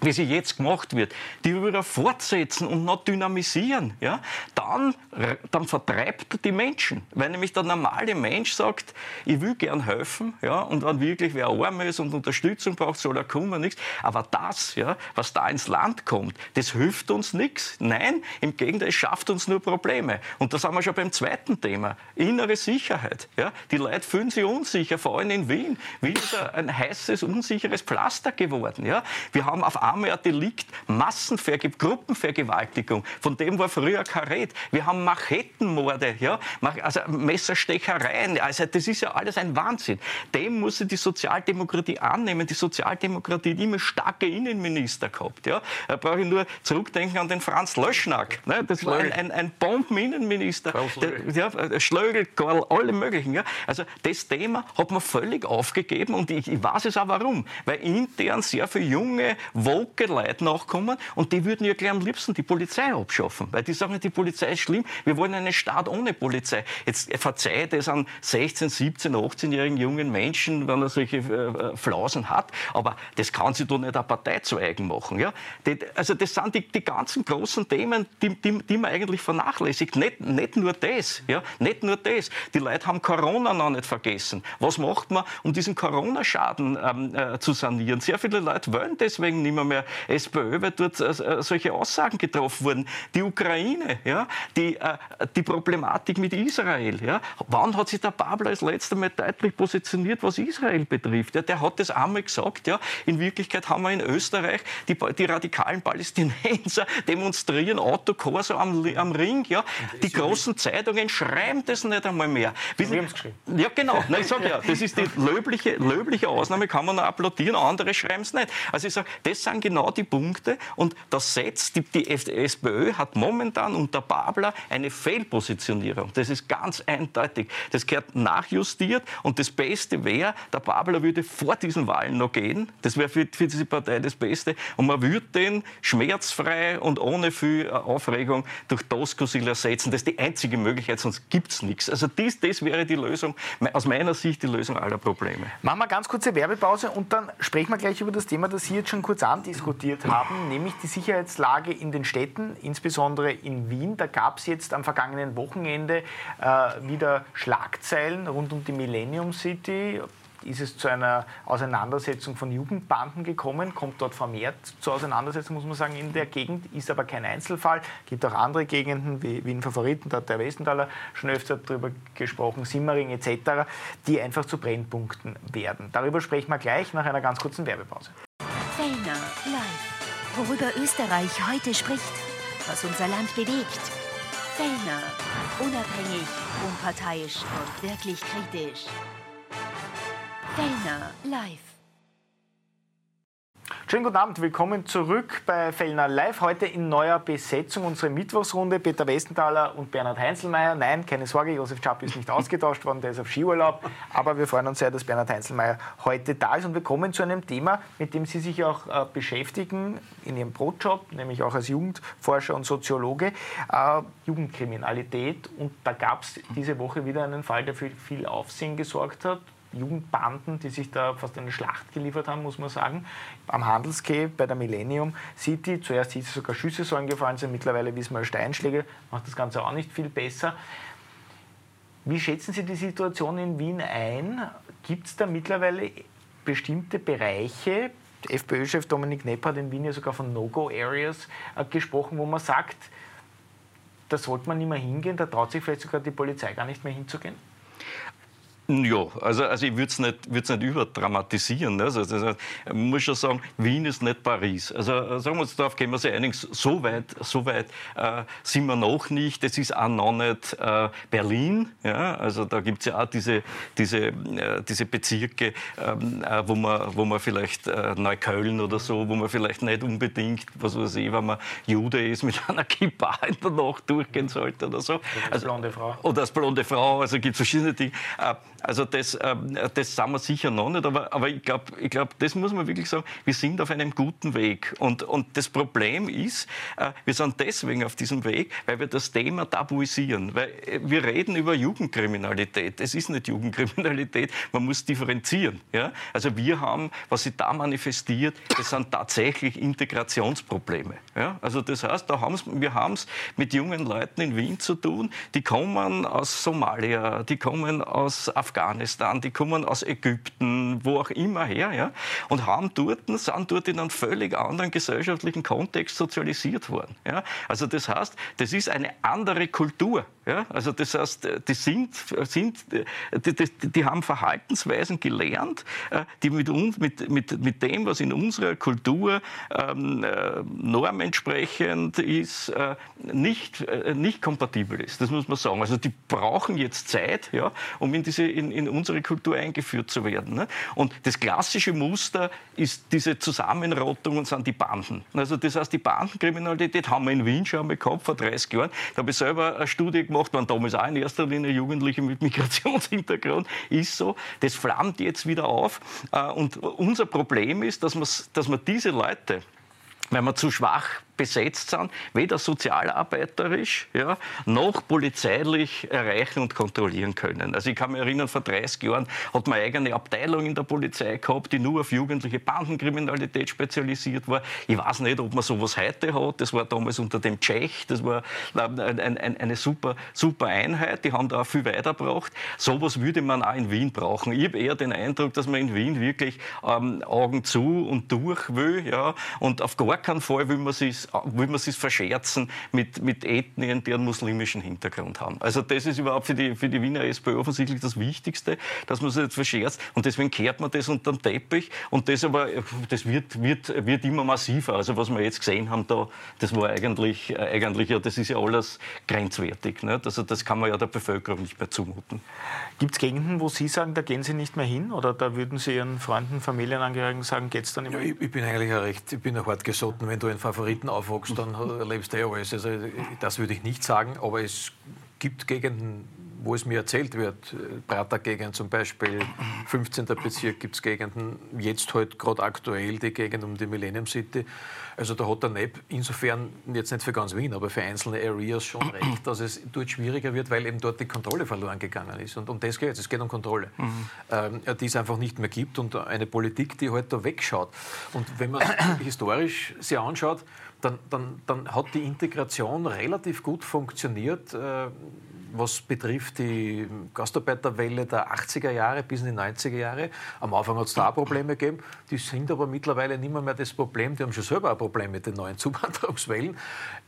wie sie jetzt gemacht wird, die wieder fortsetzen und noch dynamisieren, ja, dann, dann vertreibt er die Menschen. Weil nämlich der normale Mensch sagt, ich will gern helfen, ja, und wenn wirklich wer arm ist und Unterstützung braucht, soll er kommen, nichts. Aber das, ja, was da ins Land kommt, das hilft uns nichts. Nein, im Gegenteil, es schafft uns nur Probleme. Und da sind wir schon beim zweiten Thema, innere Sicherheit. Ja. Die Leute fühlen sich unsicher, vor allem in Wien. Wien ist ein heißes, unsicheres Pflaster geworden. Ja. Wir haben auf armer Delikt, Massenverge Gruppenvergewaltigung. Von dem war früher Karet. Wir haben Machettenmorde, ja? also Messerstechereien. Also das ist ja alles ein Wahnsinn. Dem muss sich die Sozialdemokratie annehmen. Die Sozialdemokratie hat immer starke Innenminister gehabt. Ja? Da brauche ich nur zurückdenken an den Franz Löschnack. Ne? Das war ein, ein, ein Bombeninnenminister. Ja, Schlögel, Karl, alle möglichen. Ja? Also das Thema hat man völlig aufgegeben und ich, ich weiß es auch warum. Weil intern sehr viele junge, woke Leute nachkommen und die würden ja gleich am liebsten die Polizei abschaffen, weil die sagen, die Polizei ist schlimm, wir wollen einen Staat ohne Polizei. Jetzt verzeiht es an 16, 17, 18-jährigen jungen Menschen, wenn er solche äh, Flausen hat, aber das kann sich doch nicht eine Partei zu eigen machen. Ja? Also das sind die, die ganzen großen Themen, die, die, die man eigentlich vernachlässigt. Nicht, nicht nur das, ja? nicht nur das. Die Leute haben Corona noch nicht vergessen. Was macht man, um diesen Corona-Schaden ähm, äh, zu sanieren? Sehr viele Leute wollen deswegen nicht mehr, mehr SPÖ, weil dort äh, solche Aussagen getroffen wurden. Die Ukraine, ja, die, äh, die Problematik mit Israel. Ja. Wann hat sich der Babler als letzter Mal deutlich positioniert, was Israel betrifft? Ja, der hat das einmal gesagt. Ja. In Wirklichkeit haben wir in Österreich die, die radikalen Palästinenser demonstrieren Autokorso am, am Ring. Ja. Die großen Zeitungen schreiben das nicht einmal mehr. Sie haben es geschrieben. Ja, genau. Nein, ich sage ja, das ist die löbliche, löbliche Ausnahme, kann man noch applaudieren, andere schreiben es nicht. Also ich sage, das sind sind genau die Punkte und das setzt, die, die SPÖ hat momentan unter Babler eine Fehlpositionierung. Das ist ganz eindeutig. Das gehört nachjustiert und das Beste wäre, der Babler würde vor diesen Wahlen noch gehen. Das wäre für, für diese Partei das Beste und man würde den schmerzfrei und ohne viel äh, Aufregung durch Doskozil ersetzen. Das ist die einzige Möglichkeit, sonst gibt es nichts. Also dies, das wäre die Lösung, aus meiner Sicht die Lösung aller Probleme. Machen wir ganz kurze Werbepause und dann sprechen wir gleich über das Thema, das Sie jetzt schon kurz andiskutiert haben, nämlich die Sicherheitslage in den Städten, insbesondere in Wien. Da gab es jetzt am vergangenen Wochenende äh, wieder Schlagzeilen rund um die Millennium City ist es zu einer Auseinandersetzung von Jugendbanden gekommen, kommt dort vermehrt zur Auseinandersetzung, muss man sagen, in der Gegend, ist aber kein Einzelfall. Gibt auch andere Gegenden, wie Wien Favoriten, da hat der Westenthaler schon öfter darüber gesprochen, Simmering etc., die einfach zu Brennpunkten werden. Darüber sprechen wir gleich nach einer ganz kurzen Werbepause. Worüber Österreich heute spricht, was unser Land bewegt. Fellner, unabhängig, unparteiisch und wirklich kritisch. Fellner live. Schönen guten Abend, willkommen zurück bei Fellner Live. Heute in neuer Besetzung unsere Mittwochsrunde. Peter Westenthaler und Bernhard Heinzelmeier. Nein, keine Sorge, Josef Schapp ist nicht ausgetauscht worden, der ist auf Skiurlaub. Aber wir freuen uns sehr, dass Bernhard Heinzelmeier heute da ist. Und wir kommen zu einem Thema, mit dem Sie sich auch äh, beschäftigen in Ihrem Brotjob, nämlich auch als Jugendforscher und Soziologe. Äh, Jugendkriminalität. Und da gab es diese Woche wieder einen Fall, der für viel Aufsehen gesorgt hat. Jugendbanden, die sich da fast eine Schlacht geliefert haben, muss man sagen. Am Handelsquai bei der Millennium City. Zuerst hieß es sogar Schüsse sollen gefallen sein, mittlerweile wissen wir Steinschläge, macht das Ganze auch nicht viel besser. Wie schätzen Sie die Situation in Wien ein? Gibt es da mittlerweile bestimmte Bereiche, FPÖ-Chef Dominik Nepp hat in Wien ja sogar von No-Go-Areas äh, gesprochen, wo man sagt, da sollte man nicht mehr hingehen, da traut sich vielleicht sogar die Polizei gar nicht mehr hinzugehen? Ja, also, also ich würde es nicht, nicht überdramatisieren. Ne? Also, also, man muss schon sagen, Wien ist nicht Paris. Also äh, sagen wir uns darauf, gehen wir sich einigen, so weit, so weit äh, sind wir noch nicht. Es ist auch noch nicht äh, Berlin. Ja? Also da gibt es ja auch diese, diese, äh, diese Bezirke, ähm, äh, wo, man, wo man vielleicht äh, Neukölln oder so, wo man vielleicht nicht unbedingt, was weiß ich, wenn man Jude ist, mit einer Kippa in der Nacht durchgehen sollte oder so. Oder als blonde Frau. Oder als blonde Frau, also gibt es verschiedene Dinge. Also das, äh, das sind wir sicher noch nicht, aber, aber ich glaube, ich glaub, das muss man wirklich sagen, wir sind auf einem guten Weg. Und, und das Problem ist, äh, wir sind deswegen auf diesem Weg, weil wir das Thema tabuisieren. Weil äh, wir reden über Jugendkriminalität. Es ist nicht Jugendkriminalität, man muss differenzieren. Ja? Also wir haben, was sich da manifestiert, das sind tatsächlich Integrationsprobleme. Ja? Also das heißt, da haben's, wir haben es mit jungen Leuten in Wien zu tun, die kommen aus Somalia, die kommen aus Afghanistan, Afghanistan, die kommen aus Ägypten, wo auch immer her, ja, und haben dort, sind dort in einem völlig anderen gesellschaftlichen Kontext sozialisiert worden. Ja. Also das heißt, das ist eine andere Kultur. Ja. Also das heißt, die, sind, sind, die, die, die haben Verhaltensweisen gelernt, äh, die mit, uns, mit, mit, mit dem, was in unserer Kultur ähm, äh, normentsprechend ist, äh, nicht, äh, nicht kompatibel ist. Das muss man sagen. Also die brauchen jetzt Zeit, ja, um in diese in, in unsere Kultur eingeführt zu werden. Ne? Und das klassische Muster ist diese Zusammenrottung und sind die Banden. Also das heißt, die Bandenkriminalität haben wir in Wien schon einmal gehabt, vor 30 Jahren. Da habe ich selber eine Studie gemacht, waren damals auch in erster Linie Jugendliche mit Migrationshintergrund. Ist so. Das flammt jetzt wieder auf. Äh, und unser Problem ist, dass, dass man diese Leute, wenn man zu schwach besetzt sind, weder sozialarbeiterisch ja, noch polizeilich erreichen und kontrollieren können. Also ich kann mich erinnern, vor 30 Jahren hat man eigene Abteilung in der Polizei gehabt, die nur auf jugendliche Bandenkriminalität spezialisiert war. Ich weiß nicht, ob man sowas heute hat. Das war damals unter dem Tschech. Das war ein, ein, eine super, super Einheit. Die haben da auch viel weitergebracht. Sowas würde man auch in Wien brauchen. Ich habe eher den Eindruck, dass man in Wien wirklich ähm, Augen zu und durch will. Ja, und auf gar keinen Fall will man sich will man es verscherzen mit, mit Ethnien, die einen muslimischen Hintergrund haben. Also das ist überhaupt für die, für die Wiener SPÖ offensichtlich das Wichtigste, dass man es jetzt verscherzt. Und deswegen kehrt man das unter den Teppich. Und das aber, das wird, wird, wird immer massiver. Also was wir jetzt gesehen haben, da, das war eigentlich, äh, eigentlich ja, das ist ja alles grenzwertig. Nicht? Also das kann man ja der Bevölkerung nicht mehr zumuten. Gibt es Gegenden, wo Sie sagen, da gehen Sie nicht mehr hin? Oder da würden Sie Ihren Freunden, Familienangehörigen sagen, geht es dann nicht mehr? Ja, ich, ich, bin eigentlich recht, ich bin ein hart gesotten. Wenn du einen Favoriten aufwachst, dann erlebst du eh alles. Also das würde ich nicht sagen, aber es gibt Gegenden, wo es mir erzählt wird, Prater-Gegend zum Beispiel, 15. Bezirk gibt es Gegenden, jetzt halt gerade aktuell die Gegend um die Millennium City. Also da hat der NEP insofern, jetzt nicht für ganz Wien, aber für einzelne Areas schon recht, dass es dort schwieriger wird, weil eben dort die Kontrolle verloren gegangen ist. Und um das geht es, es geht um Kontrolle, mhm. ähm, die es einfach nicht mehr gibt und eine Politik, die halt da wegschaut. Und wenn man historisch sich anschaut, dann, dann, dann hat die Integration relativ gut funktioniert. Äh, was betrifft die Gastarbeiterwelle der 80er Jahre bis in die 90er Jahre. Am Anfang hat es da auch Probleme gegeben. Die sind aber mittlerweile nicht mehr, mehr das Problem. Die haben schon selber ein Problem mit den neuen Zuwanderungswellen.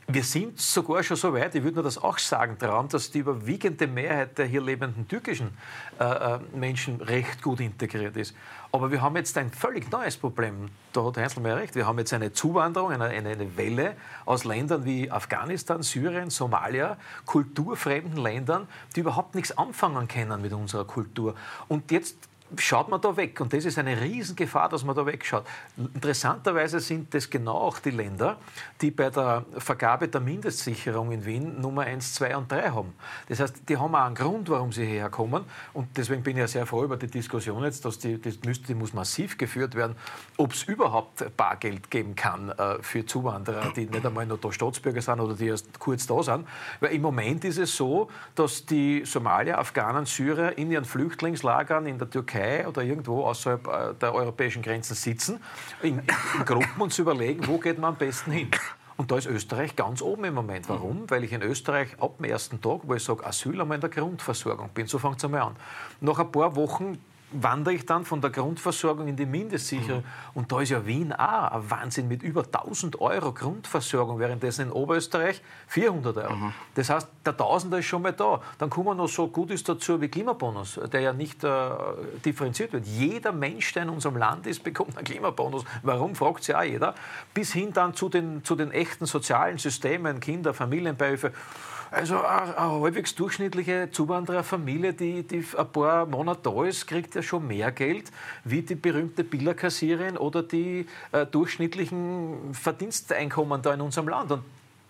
Wir sind sogar schon so weit, ich würde nur das auch sagen, daran, dass die überwiegende Mehrheit der hier lebenden türkischen äh, äh Menschen recht gut integriert ist. Aber wir haben jetzt ein völlig neues Problem. Da hat Heinzel mehr recht. Wir haben jetzt eine Zuwanderung, eine, eine, eine Welle aus Ländern wie Afghanistan, Syrien, Somalia, kulturfremden Ländern, die überhaupt nichts anfangen können mit unserer Kultur. Und jetzt schaut man da weg. Und das ist eine Riesengefahr, dass man da wegschaut. Interessanterweise sind das genau auch die Länder, die bei der Vergabe der Mindestsicherung in Wien Nummer 1, 2 und 3 haben. Das heißt, die haben auch einen Grund, warum sie hierher kommen. Und deswegen bin ich ja sehr froh über die Diskussion jetzt, dass die, das müsste, die muss massiv geführt werden, ob es überhaupt Bargeld geben kann äh, für Zuwanderer, die nicht einmal noch da Staatsbürger sind oder die erst kurz da sind. Weil im Moment ist es so, dass die Somalier, Afghanen, Syrer in ihren Flüchtlingslagern in der Türkei Türkei oder irgendwo außerhalb äh, der europäischen Grenzen sitzen, in, in Gruppen und zu überlegen, wo geht man am besten hin. Und da ist Österreich ganz oben im Moment. Warum? Weil ich in Österreich ab dem ersten Tag, wo ich sage, Asyl einmal in der Grundversorgung bin, so fängt es einmal an. Nach ein paar Wochen wandere ich dann von der Grundversorgung in die Mindestsicherung. Mhm. Und da ist ja Wien auch ein Wahnsinn mit über 1000 Euro Grundversorgung, währenddessen in Oberösterreich 400 Euro. Mhm. Das heißt, der Tausender ist schon mal da. Dann kommen noch so gut ist dazu wie Klimabonus, der ja nicht äh, differenziert wird. Jeder Mensch, der in unserem Land ist, bekommt einen Klimabonus. Warum, fragt sich auch jeder. Bis hin dann zu den, zu den echten sozialen Systemen, Kinder, Familienbeihilfe. Also eine, halbwegs durchschnittliche Zuwandererfamilie, die, die ein paar Monate da ist, kriegt ja schon mehr Geld wie die berühmte Billerkassiererin oder die äh, durchschnittlichen Verdiensteinkommen da in unserem Land. Und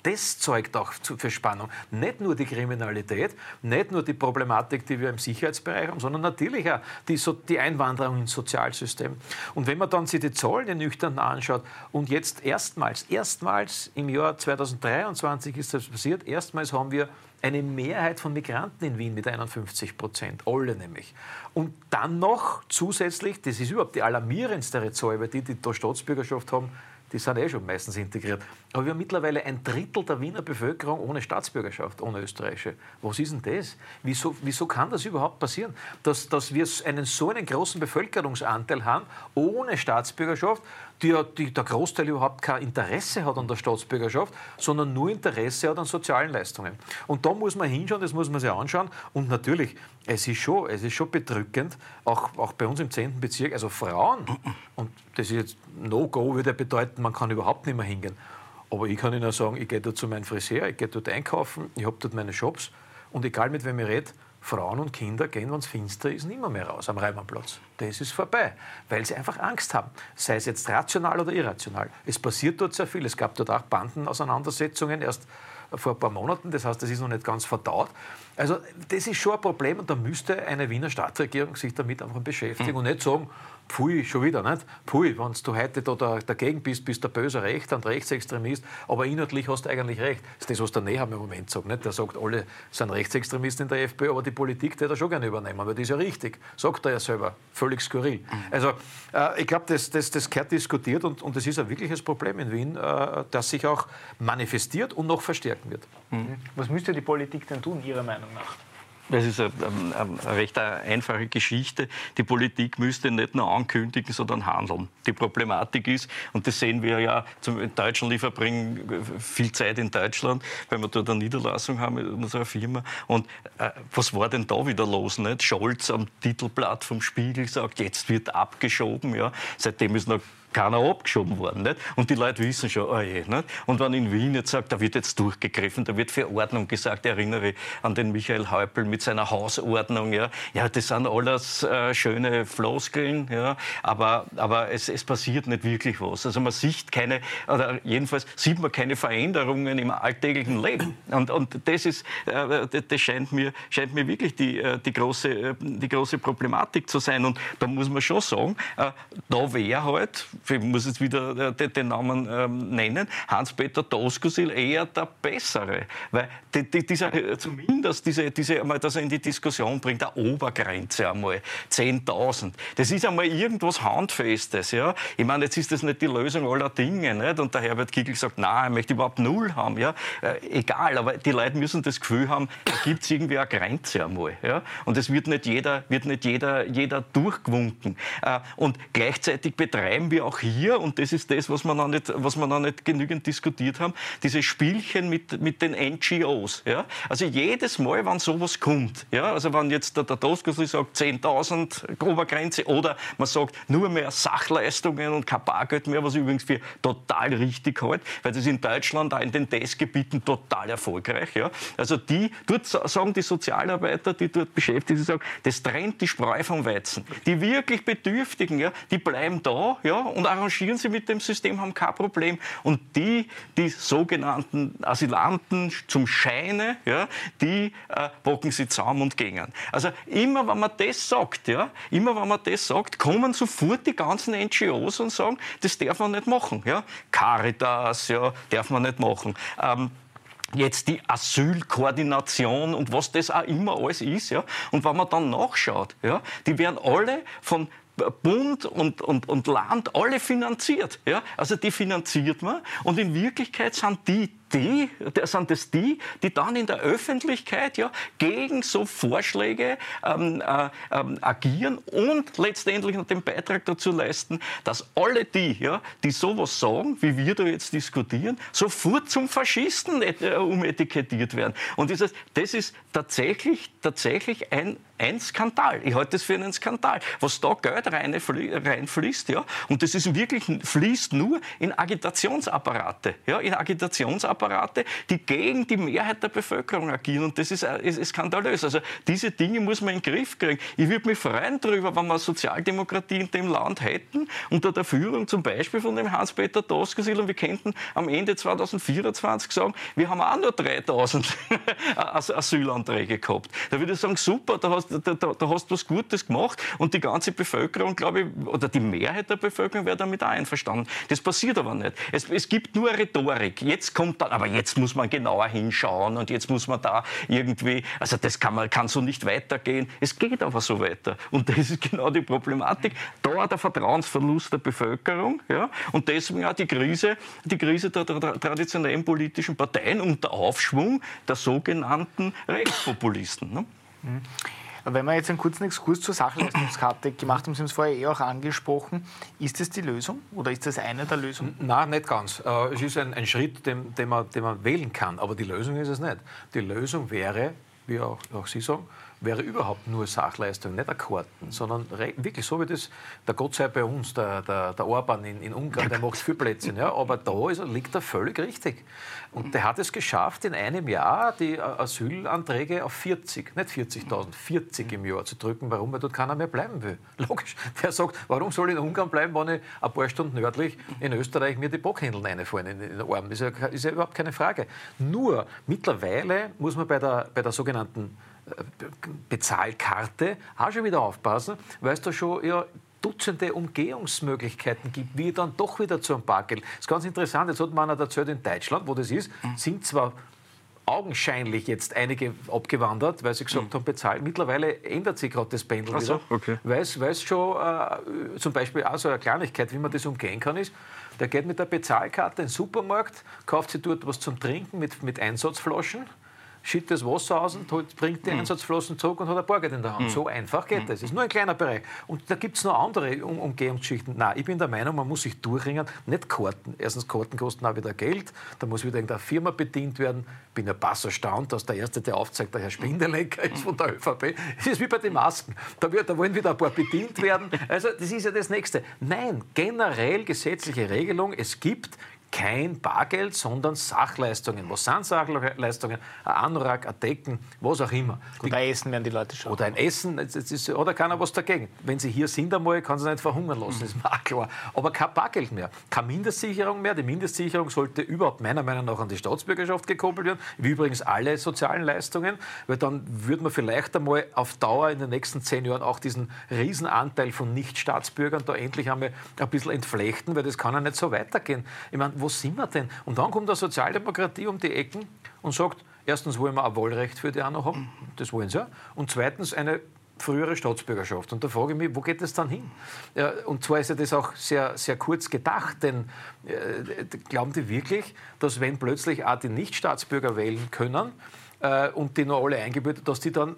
das zeugt auch für Spannung. Nicht nur die Kriminalität, nicht nur die Problematik, die wir im Sicherheitsbereich haben, sondern natürlich auch die, die Einwanderung ins Sozialsystem. Und wenn man dann sich die Zahlen die nüchtern anschaut und jetzt erstmals, erstmals im Jahr 2023 ist das passiert, erstmals haben wir eine Mehrheit von Migranten in Wien mit 51 Prozent, alle nämlich. Und dann noch zusätzlich, das ist überhaupt die alarmierendste Zahl, weil die, die da Staatsbürgerschaft haben, die sind eh schon meistens integriert. Aber wir haben mittlerweile ein Drittel der Wiener Bevölkerung ohne Staatsbürgerschaft, ohne österreichische. Was ist denn das? Wieso, wieso kann das überhaupt passieren? Dass, dass wir einen so einen großen Bevölkerungsanteil haben, ohne Staatsbürgerschaft, die, die, der Großteil überhaupt kein Interesse hat an der Staatsbürgerschaft, sondern nur Interesse hat an sozialen Leistungen. Und da muss man hinschauen, das muss man sich anschauen. Und natürlich, es ist schon, es ist schon bedrückend, auch, auch bei uns im 10. Bezirk, also Frauen, und das ist jetzt No-Go, würde bedeuten, man kann überhaupt nicht mehr hingehen. Aber ich kann Ihnen sagen, ich gehe dort zu meinem Friseur, ich gehe dort einkaufen, ich habe dort meine Shops und egal mit wem ich rede, Frauen und Kinder gehen, wenn es finster ist, nicht mehr raus am Reimannplatz. Das ist vorbei, weil sie einfach Angst haben. Sei es jetzt rational oder irrational. Es passiert dort sehr viel. Es gab dort auch Bandenauseinandersetzungen erst vor ein paar Monaten. Das heißt, das ist noch nicht ganz verdaut. Also das ist schon ein Problem und da müsste eine Wiener Staatsregierung sich damit einfach beschäftigen mhm. und nicht sagen, Pfui, schon wieder, nicht? Pfui, wenn du heute da dagegen bist, bist du der böse Recht und Rechtsextremist, aber inhaltlich hast du eigentlich recht. Das ist das, was der Nehammer im Moment sagt. Nicht? Der sagt, alle sind Rechtsextremisten in der FPÖ, aber die Politik die er schon gerne übernehmen, weil die ist ja richtig. Sagt er ja selber. Völlig skurril. Mhm. Also, äh, ich glaube, das, das, das gehört diskutiert und, und das ist ein wirkliches Problem in Wien, äh, das sich auch manifestiert und noch verstärken wird. Mhm. Was müsste die Politik denn tun, Ihrer Meinung nach? Das ist eine, eine, recht einfache Geschichte. Die Politik müsste nicht nur ankündigen, sondern handeln. Die Problematik ist, und das sehen wir ja in Deutschland, ich verbringe viel Zeit in Deutschland, weil wir dort eine Niederlassung haben mit unserer Firma. Und äh, was war denn da wieder los? Nicht? Scholz am Titelblatt vom Spiegel sagt, jetzt wird abgeschoben. Ja. Seitdem ist noch keiner abgeschoben worden. Nicht? Und die Leute wissen schon, oh je, nicht? Und wenn in Wien jetzt sagt, da wird jetzt durchgegriffen, da wird Verordnung gesagt, erinnere an den Michael Häupl mit seiner Hausordnung. Ja, ja das sind alles äh, schöne Floskeln, ja, aber, aber es, es passiert nicht wirklich was. Also man sieht keine, oder jedenfalls sieht man keine Veränderungen im alltäglichen Leben. Und, und das, ist, äh, das scheint, mir, scheint mir wirklich die, äh, die, große, äh, die große Problematik zu sein. Und da muss man schon sagen, äh, da wäre halt, ich muss jetzt wieder äh, den Namen ähm, nennen, Hans-Peter Doskozil eher der Bessere. Weil die, die, dieser, äh, zumindest diese, diese, einmal, dass er in die Diskussion bringt, der Obergrenze einmal, 10.000. Das ist einmal irgendwas Handfestes. Ja? Ich meine, jetzt ist das nicht die Lösung aller Dinge. Nicht? Und der Herbert Kickl sagt, nein, er möchte überhaupt null haben. Ja? Äh, egal, aber die Leute müssen das Gefühl haben, da gibt es irgendwie eine Grenze einmal. Ja? Und das wird nicht jeder, wird nicht jeder, jeder durchgewunken. Und gleichzeitig betreiben wir auch hier, und das ist das, was wir noch nicht, was wir noch nicht genügend diskutiert haben, diese Spielchen mit, mit den NGOs. Ja? Also jedes Mal, wenn sowas kommt, ja? also wenn jetzt der, der Doskosli sagt 10.000 Obergrenze oder man sagt nur mehr Sachleistungen und kein Bargeld mehr, was ich übrigens für total richtig halte, weil das in Deutschland auch in den Testgebieten total erfolgreich. Ja? Also die, dort sagen die Sozialarbeiter, die dort beschäftigt sind, sagen, das trennt die Spreu vom Weizen. Die wirklich Bedürftigen, ja, die bleiben da ja, und arrangieren sie mit dem System, haben kein Problem. Und die, die sogenannten Asylanten zum Scheine, ja, die äh, bocken sie zusammen und gehen. Also immer, wenn man das sagt, ja, immer, wenn man das sagt, kommen sofort die ganzen NGOs und sagen, das darf man nicht machen. Ja. Caritas, ja, darf man nicht machen. Ähm, jetzt die Asylkoordination und was das auch immer alles ist. Ja? Und wenn man dann nachschaut, ja, die werden alle von Bund und, und, und Land alle finanziert. Ja? Also die finanziert man und in Wirklichkeit sind die die, sind es die, die dann in der Öffentlichkeit ja, gegen so Vorschläge ähm, äh, ähm, agieren und letztendlich noch den Beitrag dazu leisten, dass alle die, ja, die sowas sagen, wie wir da jetzt diskutieren, sofort zum Faschisten äh, umetikettiert werden. Und das, das ist tatsächlich, tatsächlich ein, ein Skandal. Ich halte das für einen Skandal. Was da Geld reinfließt, ja, und das ist wirklich, fließt nur in Agitationsapparate, ja, in Agitationsapparate die gegen die Mehrheit der Bevölkerung agieren. Und das ist, äh, ist, ist skandalös. Also diese Dinge muss man in den Griff kriegen. Ich würde mich freuen darüber, wenn wir Sozialdemokratie in dem Land hätten, unter der Führung zum Beispiel von dem Hans-Peter Doskozil. Und wir könnten am Ende 2024 sagen, wir haben auch nur 3000 Asylanträge gehabt. Da würde ich sagen, super, da hast da, da hast was Gutes gemacht. Und die ganze Bevölkerung, glaube ich, oder die Mehrheit der Bevölkerung wäre damit auch einverstanden. Das passiert aber nicht. Es, es gibt nur Rhetorik. Jetzt kommt dann aber jetzt muss man genauer hinschauen und jetzt muss man da irgendwie, also das kann, man, kann so nicht weitergehen. Es geht aber so weiter. Und das ist genau die Problematik. Da der Vertrauensverlust der Bevölkerung ja, und deswegen auch die Krise, die Krise der, der, der traditionellen politischen Parteien und der Aufschwung der sogenannten Rechtspopulisten. Ne? Mhm. Wenn wir jetzt einen kurzen Exkurs zur Sachleistungskarte gemacht haben, Sie haben es vorher eh auch angesprochen, ist das die Lösung oder ist das eine der Lösungen? Nein, nicht ganz. Äh, es ist ein, ein Schritt, den, den, man, den man wählen kann, aber die Lösung ist es nicht. Die Lösung wäre, wie auch, auch Sie sagen, wäre überhaupt nur Sachleistung, nicht Akkorden, sondern wirklich so wie das, der Gott sei bei uns, der, der, der Orban in, in Ungarn, der macht viel Plätzchen, ja, aber da ist, liegt er völlig richtig. Und der hat es geschafft, in einem Jahr die Asylanträge auf 40, nicht 40.000, 40 im Jahr zu drücken. Warum? Weil dort keiner mehr bleiben will. Logisch. Wer sagt, warum soll ich in Ungarn bleiben, wenn ich ein paar Stunden nördlich in Österreich mir die Bockhändeln reinfallen in, in den Arm? Das ist ja, ist ja überhaupt keine Frage. Nur mittlerweile muss man bei der, bei der sogenannten Bezahlkarte auch schon wieder aufpassen, weil es da schon ja, Dutzende Umgehungsmöglichkeiten gibt, wie dann doch wieder zu einem Bargeld. Das ist ganz interessant, jetzt hat man erzählt, in Deutschland, wo das ist, mhm. sind zwar augenscheinlich jetzt einige abgewandert, weil sie gesagt mhm. haben, bezahlt. Mittlerweile ändert sich gerade das Pendel so, wieder. Okay. Weil es schon äh, zum Beispiel auch so eine Kleinigkeit, wie man das umgehen kann, ist, der geht mit der Bezahlkarte in den Supermarkt, kauft sich dort was zum Trinken mit, mit Einsatzflaschen schüttet das Wasser aus und holt, bringt die Einsatzflossen zurück und hat ein Bargeld in der Hand. So einfach geht das. Das ist nur ein kleiner Bereich. Und da gibt es noch andere um Umgehungsgeschichten. Nein, ich bin der Meinung, man muss sich durchringen, nicht Karten. Erstens, Karten kosten auch wieder Geld, da muss wieder irgendeine Firma bedient werden. Ich bin ja pass erstaunt, dass der Erste, der aufzeigt, der Herr Spindelecker ist von der ÖVP. Es ist wie bei den Masken. Da, wird, da wollen wieder ein paar bedient werden. Also das ist ja das Nächste. Nein, generell gesetzliche Regelung, es gibt kein Bargeld, sondern Sachleistungen. Was sind Sachleistungen? Ein Anorak, ein Decken, was auch immer. Gut, ein Essen werden die Leute schon. Oder ein Essen, jetzt ist, oder keiner was dagegen. Wenn sie hier sind einmal, kann sie nicht verhungern lassen, ist mir auch klar. Aber kein Bargeld mehr, keine Mindestsicherung mehr. Die Mindestsicherung sollte überhaupt meiner Meinung nach an die Staatsbürgerschaft gekoppelt werden, wie übrigens alle sozialen Leistungen, weil dann würde man vielleicht einmal auf Dauer in den nächsten zehn Jahren auch diesen Riesenanteil von Nichtstaatsbürgern da endlich einmal ein bisschen entflechten, weil das kann ja nicht so weitergehen. Ich meine, wo sind wir denn? Und dann kommt der Sozialdemokratie um die Ecken und sagt, erstens wollen wir ein Wahlrecht für die auch haben, das wollen sie ja, und zweitens eine frühere Staatsbürgerschaft. Und da frage ich mich, wo geht das dann hin? Und zwar ist ja das auch sehr, sehr kurz gedacht, denn äh, glauben die wirklich, dass wenn plötzlich auch die Nichtstaatsbürger wählen können äh, und die noch alle eingebürgert, dass die dann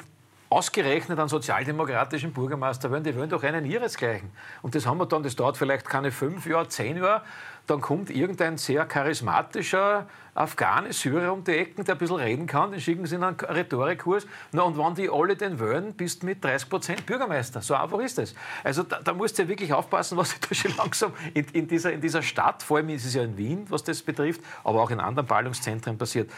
ausgerechnet einen sozialdemokratischen Bürgermeister werden, die wollen doch einen ihresgleichen. Und das haben wir dann, das dauert vielleicht keine fünf Jahre, zehn Jahre, dann kommt irgendein sehr charismatischer Afghane, Syrer um die Ecken, der ein bisschen reden kann, den schicken sie in einen Rhetorikkurs. Na, und wenn die alle den wollen, bist du mit 30 Prozent Bürgermeister. So einfach ist das. Also da, da musst du ja wirklich aufpassen, was sich da schon langsam in, in, dieser, in dieser Stadt, vor allem ist es ja in Wien, was das betrifft, aber auch in anderen Ballungszentren passiert.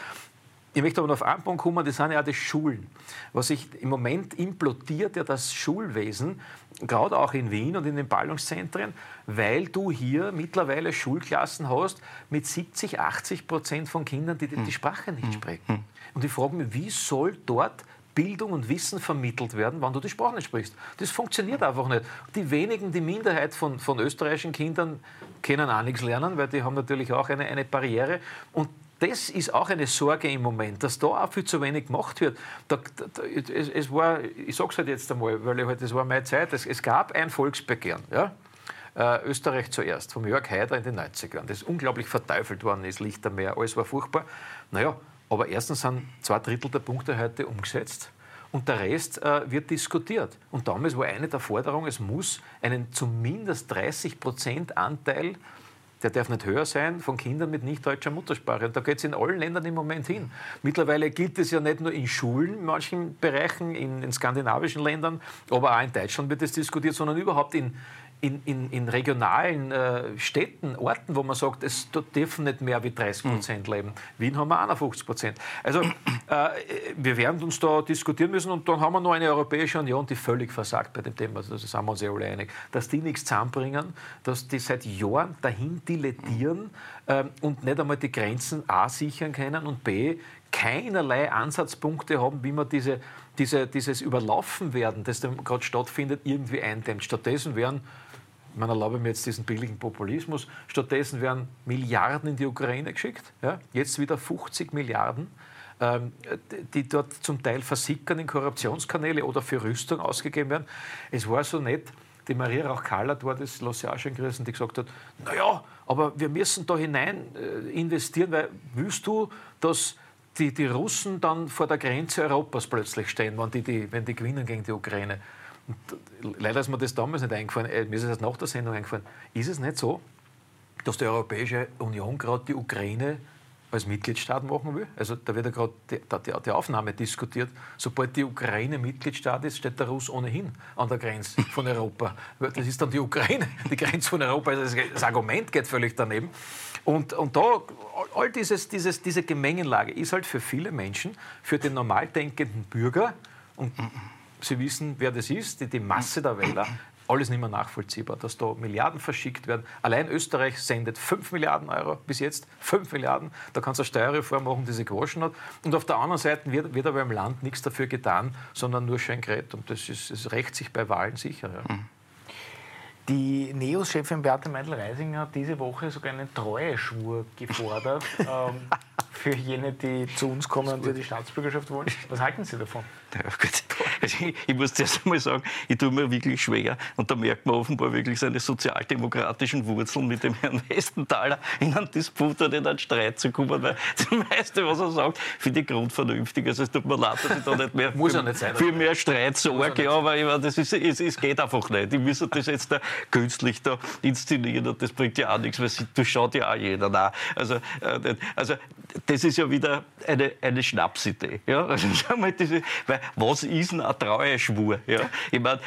Ich möchte aber noch auf einen Punkt kommen, das sind ja auch die Schulen. Was sich im Moment implodiert, ja das Schulwesen, gerade auch in Wien und in den Ballungszentren, weil du hier mittlerweile Schulklassen hast mit 70, 80 Prozent von Kindern, die die, die Sprache nicht sprechen. Und ich frage mich, wie soll dort Bildung und Wissen vermittelt werden, wenn du die Sprache nicht sprichst. Das funktioniert einfach nicht. Die wenigen, die Minderheit von, von österreichischen Kindern, können auch nichts lernen, weil die haben natürlich auch eine, eine Barriere. Und das ist auch eine Sorge im Moment, dass da auch viel zu wenig gemacht wird. Da, da, es, es, war, ich sage es halt jetzt einmal, weil ich halt, das war meine Zeit, es, es gab ein Volksbegehren. Ja? Äh, Österreich zuerst, vom Jörg Haider in den 90ern, das unglaublich verteufelt worden ist, Lichtermeer, alles war furchtbar. Naja, aber erstens sind zwei Drittel der Punkte heute umgesetzt und der Rest äh, wird diskutiert. Und damals war eine der Forderungen, es muss einen zumindest 30 Prozent Anteil der darf nicht höher sein von Kindern mit nicht deutscher Muttersprache. Und da geht es in allen Ländern im Moment hin. Mittlerweile gilt es ja nicht nur in Schulen, in manchen Bereichen, in, in skandinavischen Ländern, aber auch in Deutschland wird es diskutiert, sondern überhaupt in, in, in, in regionalen äh, Städten, Orten, wo man sagt, es dürfen nicht mehr wie 30 Prozent leben. Wien haben wir 51 Prozent. Also äh, wir werden uns da diskutieren müssen und dann haben wir noch eine Europäische Union, die völlig versagt bei dem Thema. Also, das sind wir uns ja alle einig. Dass die nichts zusammenbringen, dass die seit Jahren dahin dilettieren äh, und nicht einmal die Grenzen A sichern können und B keinerlei Ansatzpunkte haben, wie man diese, diese, dieses Überlaufenwerden, das gerade stattfindet, irgendwie eindämmt. Stattdessen werden man erlaube mir jetzt diesen billigen Populismus. Stattdessen werden Milliarden in die Ukraine geschickt. Ja? Jetzt wieder 50 Milliarden, ähm, die dort zum Teil versickern in Korruptionskanäle oder für Rüstung ausgegeben werden. Es war so nett, die Maria Rauch-Kallert war das, schon gerissen, die gesagt hat, naja, aber wir müssen da hinein äh, investieren, weil willst du, dass die, die Russen dann vor der Grenze Europas plötzlich stehen, wenn die, die, wenn die gewinnen gegen die Ukraine? Leider ist mir das damals nicht eingefallen, äh, mir ist es erst nach der Sendung eingefallen. Ist es nicht so, dass die Europäische Union gerade die Ukraine als Mitgliedstaat machen will? Also da wird ja gerade die, die, die, Aufnahme diskutiert. Sobald die Ukraine Mitgliedstaat ist, steht der Russ ohnehin an der Grenze von Europa. Das ist dann die Ukraine, die Grenze von Europa. Also das Argument geht völlig daneben. Und, und da, all dieses, dieses, diese Gemengenlage ist halt für viele Menschen, für den normal denkenden Bürger, und Sie wissen, wer das ist, die, die Masse der Wähler, alles nicht mehr nachvollziehbar, dass da Milliarden verschickt werden. Allein Österreich sendet 5 Milliarden Euro bis jetzt, 5 Milliarden. Da kannst du eine Steuerreform machen, die sich gewaschen hat. Und auf der anderen Seite wird, wird aber im Land nichts dafür getan, sondern nur schön geredet. Und das, ist, das rächt sich bei Wahlen sicher. Ja. Mhm. Die NEOS-Chefin Beate Meidel-Reisinger hat diese Woche sogar einen Treueschwur gefordert ähm, für jene, die zu uns kommen und die die Staatsbürgerschaft wollen. Was halten Sie davon? Ja, gut. Also ich, ich, muss zuerst einmal sagen, ich tue mir wirklich schwer und da merkt man offenbar wirklich seine sozialdemokratischen Wurzeln mit dem Herrn Westenthaler in einen Disput oder in einen Streit zu kommen, weil das meiste, was er sagt, finde ich grundvernünftig. Also es tut mir leid, dass ich da nicht mehr Muss für, nicht sein, für mehr Streit sorge, aber ich meine, das ist, es, es geht einfach nicht. Ich müssen das jetzt da künstlich da inszenieren und das bringt ja auch nichts, weil das schaut ja auch jeder nach. Also, äh, also das ist ja wieder eine, eine Schnapsidee. Ja? Also, diese, weil was ist denn ein Treueschwur? Ja? Ich meine,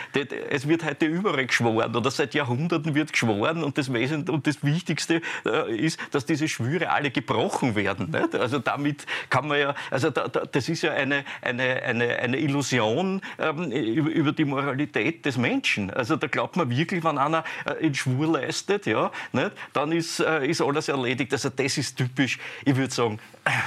es wird heute überall geschworen oder seit Jahrhunderten wird geschworen und das, Wesentliche und das Wichtigste äh, ist, dass diese Schwüre alle gebrochen werden. Nicht? Also damit kann man ja, also da, da, das ist ja eine, eine, eine, eine Illusion ähm, über, über, die Moralität des Menschen. Also da glaubt man wirklich, wenn einer äh, einen Schwur leistet, ja, nicht? dann ist, äh, ist alles erledigt. Also das ist typisch, ich würde sagen,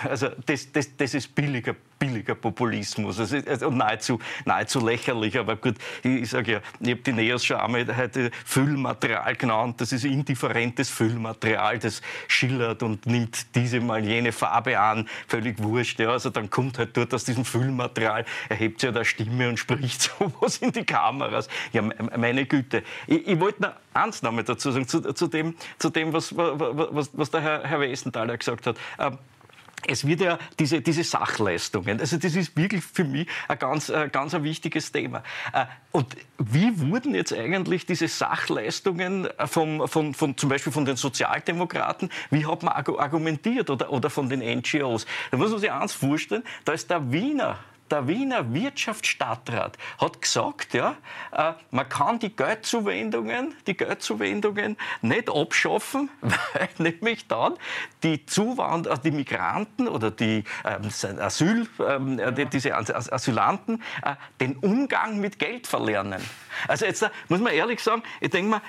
also das, das, das ist billiger, billiger Populismus also, also nahezu, nahezu lächerlich. Aber gut, ich, sage ja, ich habe die Neos schon einmal heute Füllmaterial genannt. Das ist indifferentes Füllmaterial, das schillert und nimmt diese mal jene Farbe an, völlig wurscht. Ja. Also dann kommt halt dort aus diesem Füllmaterial, erhebt sich ja der Stimme und spricht sowas in die Kameras. Ja, meine Güte. Ich, ich wollte noch eins noch dazu sagen, zu, zu, dem, zu dem was, was, was der Herr, Herr Westenthaler gesagt hat. Es wird ja diese, diese Sachleistungen, also das ist wirklich für mich ein ganz, ein ganz ein wichtiges Thema. Äh, und wie wurden jetzt eigentlich diese Sachleistungen vom, von, von, zum Beispiel von den Sozialdemokraten, wie hat man argumentiert oder, oder von den NGOs? Da muss man sich eins vorstellen, da ist der Wiener der Wiener Wirtschaftsstadtrat hat gesagt, ja, äh, man kann die Geldzuwendungen, die Geldzuwendungen nicht abschaffen, weil nämlich dann die Zuwanderer, die Migranten oder die ähm, Asyl, ähm, die, diese Asylanten äh, den Umgang mit Geld verlernen. Also jetzt muss man ehrlich sagen, ich denke mal,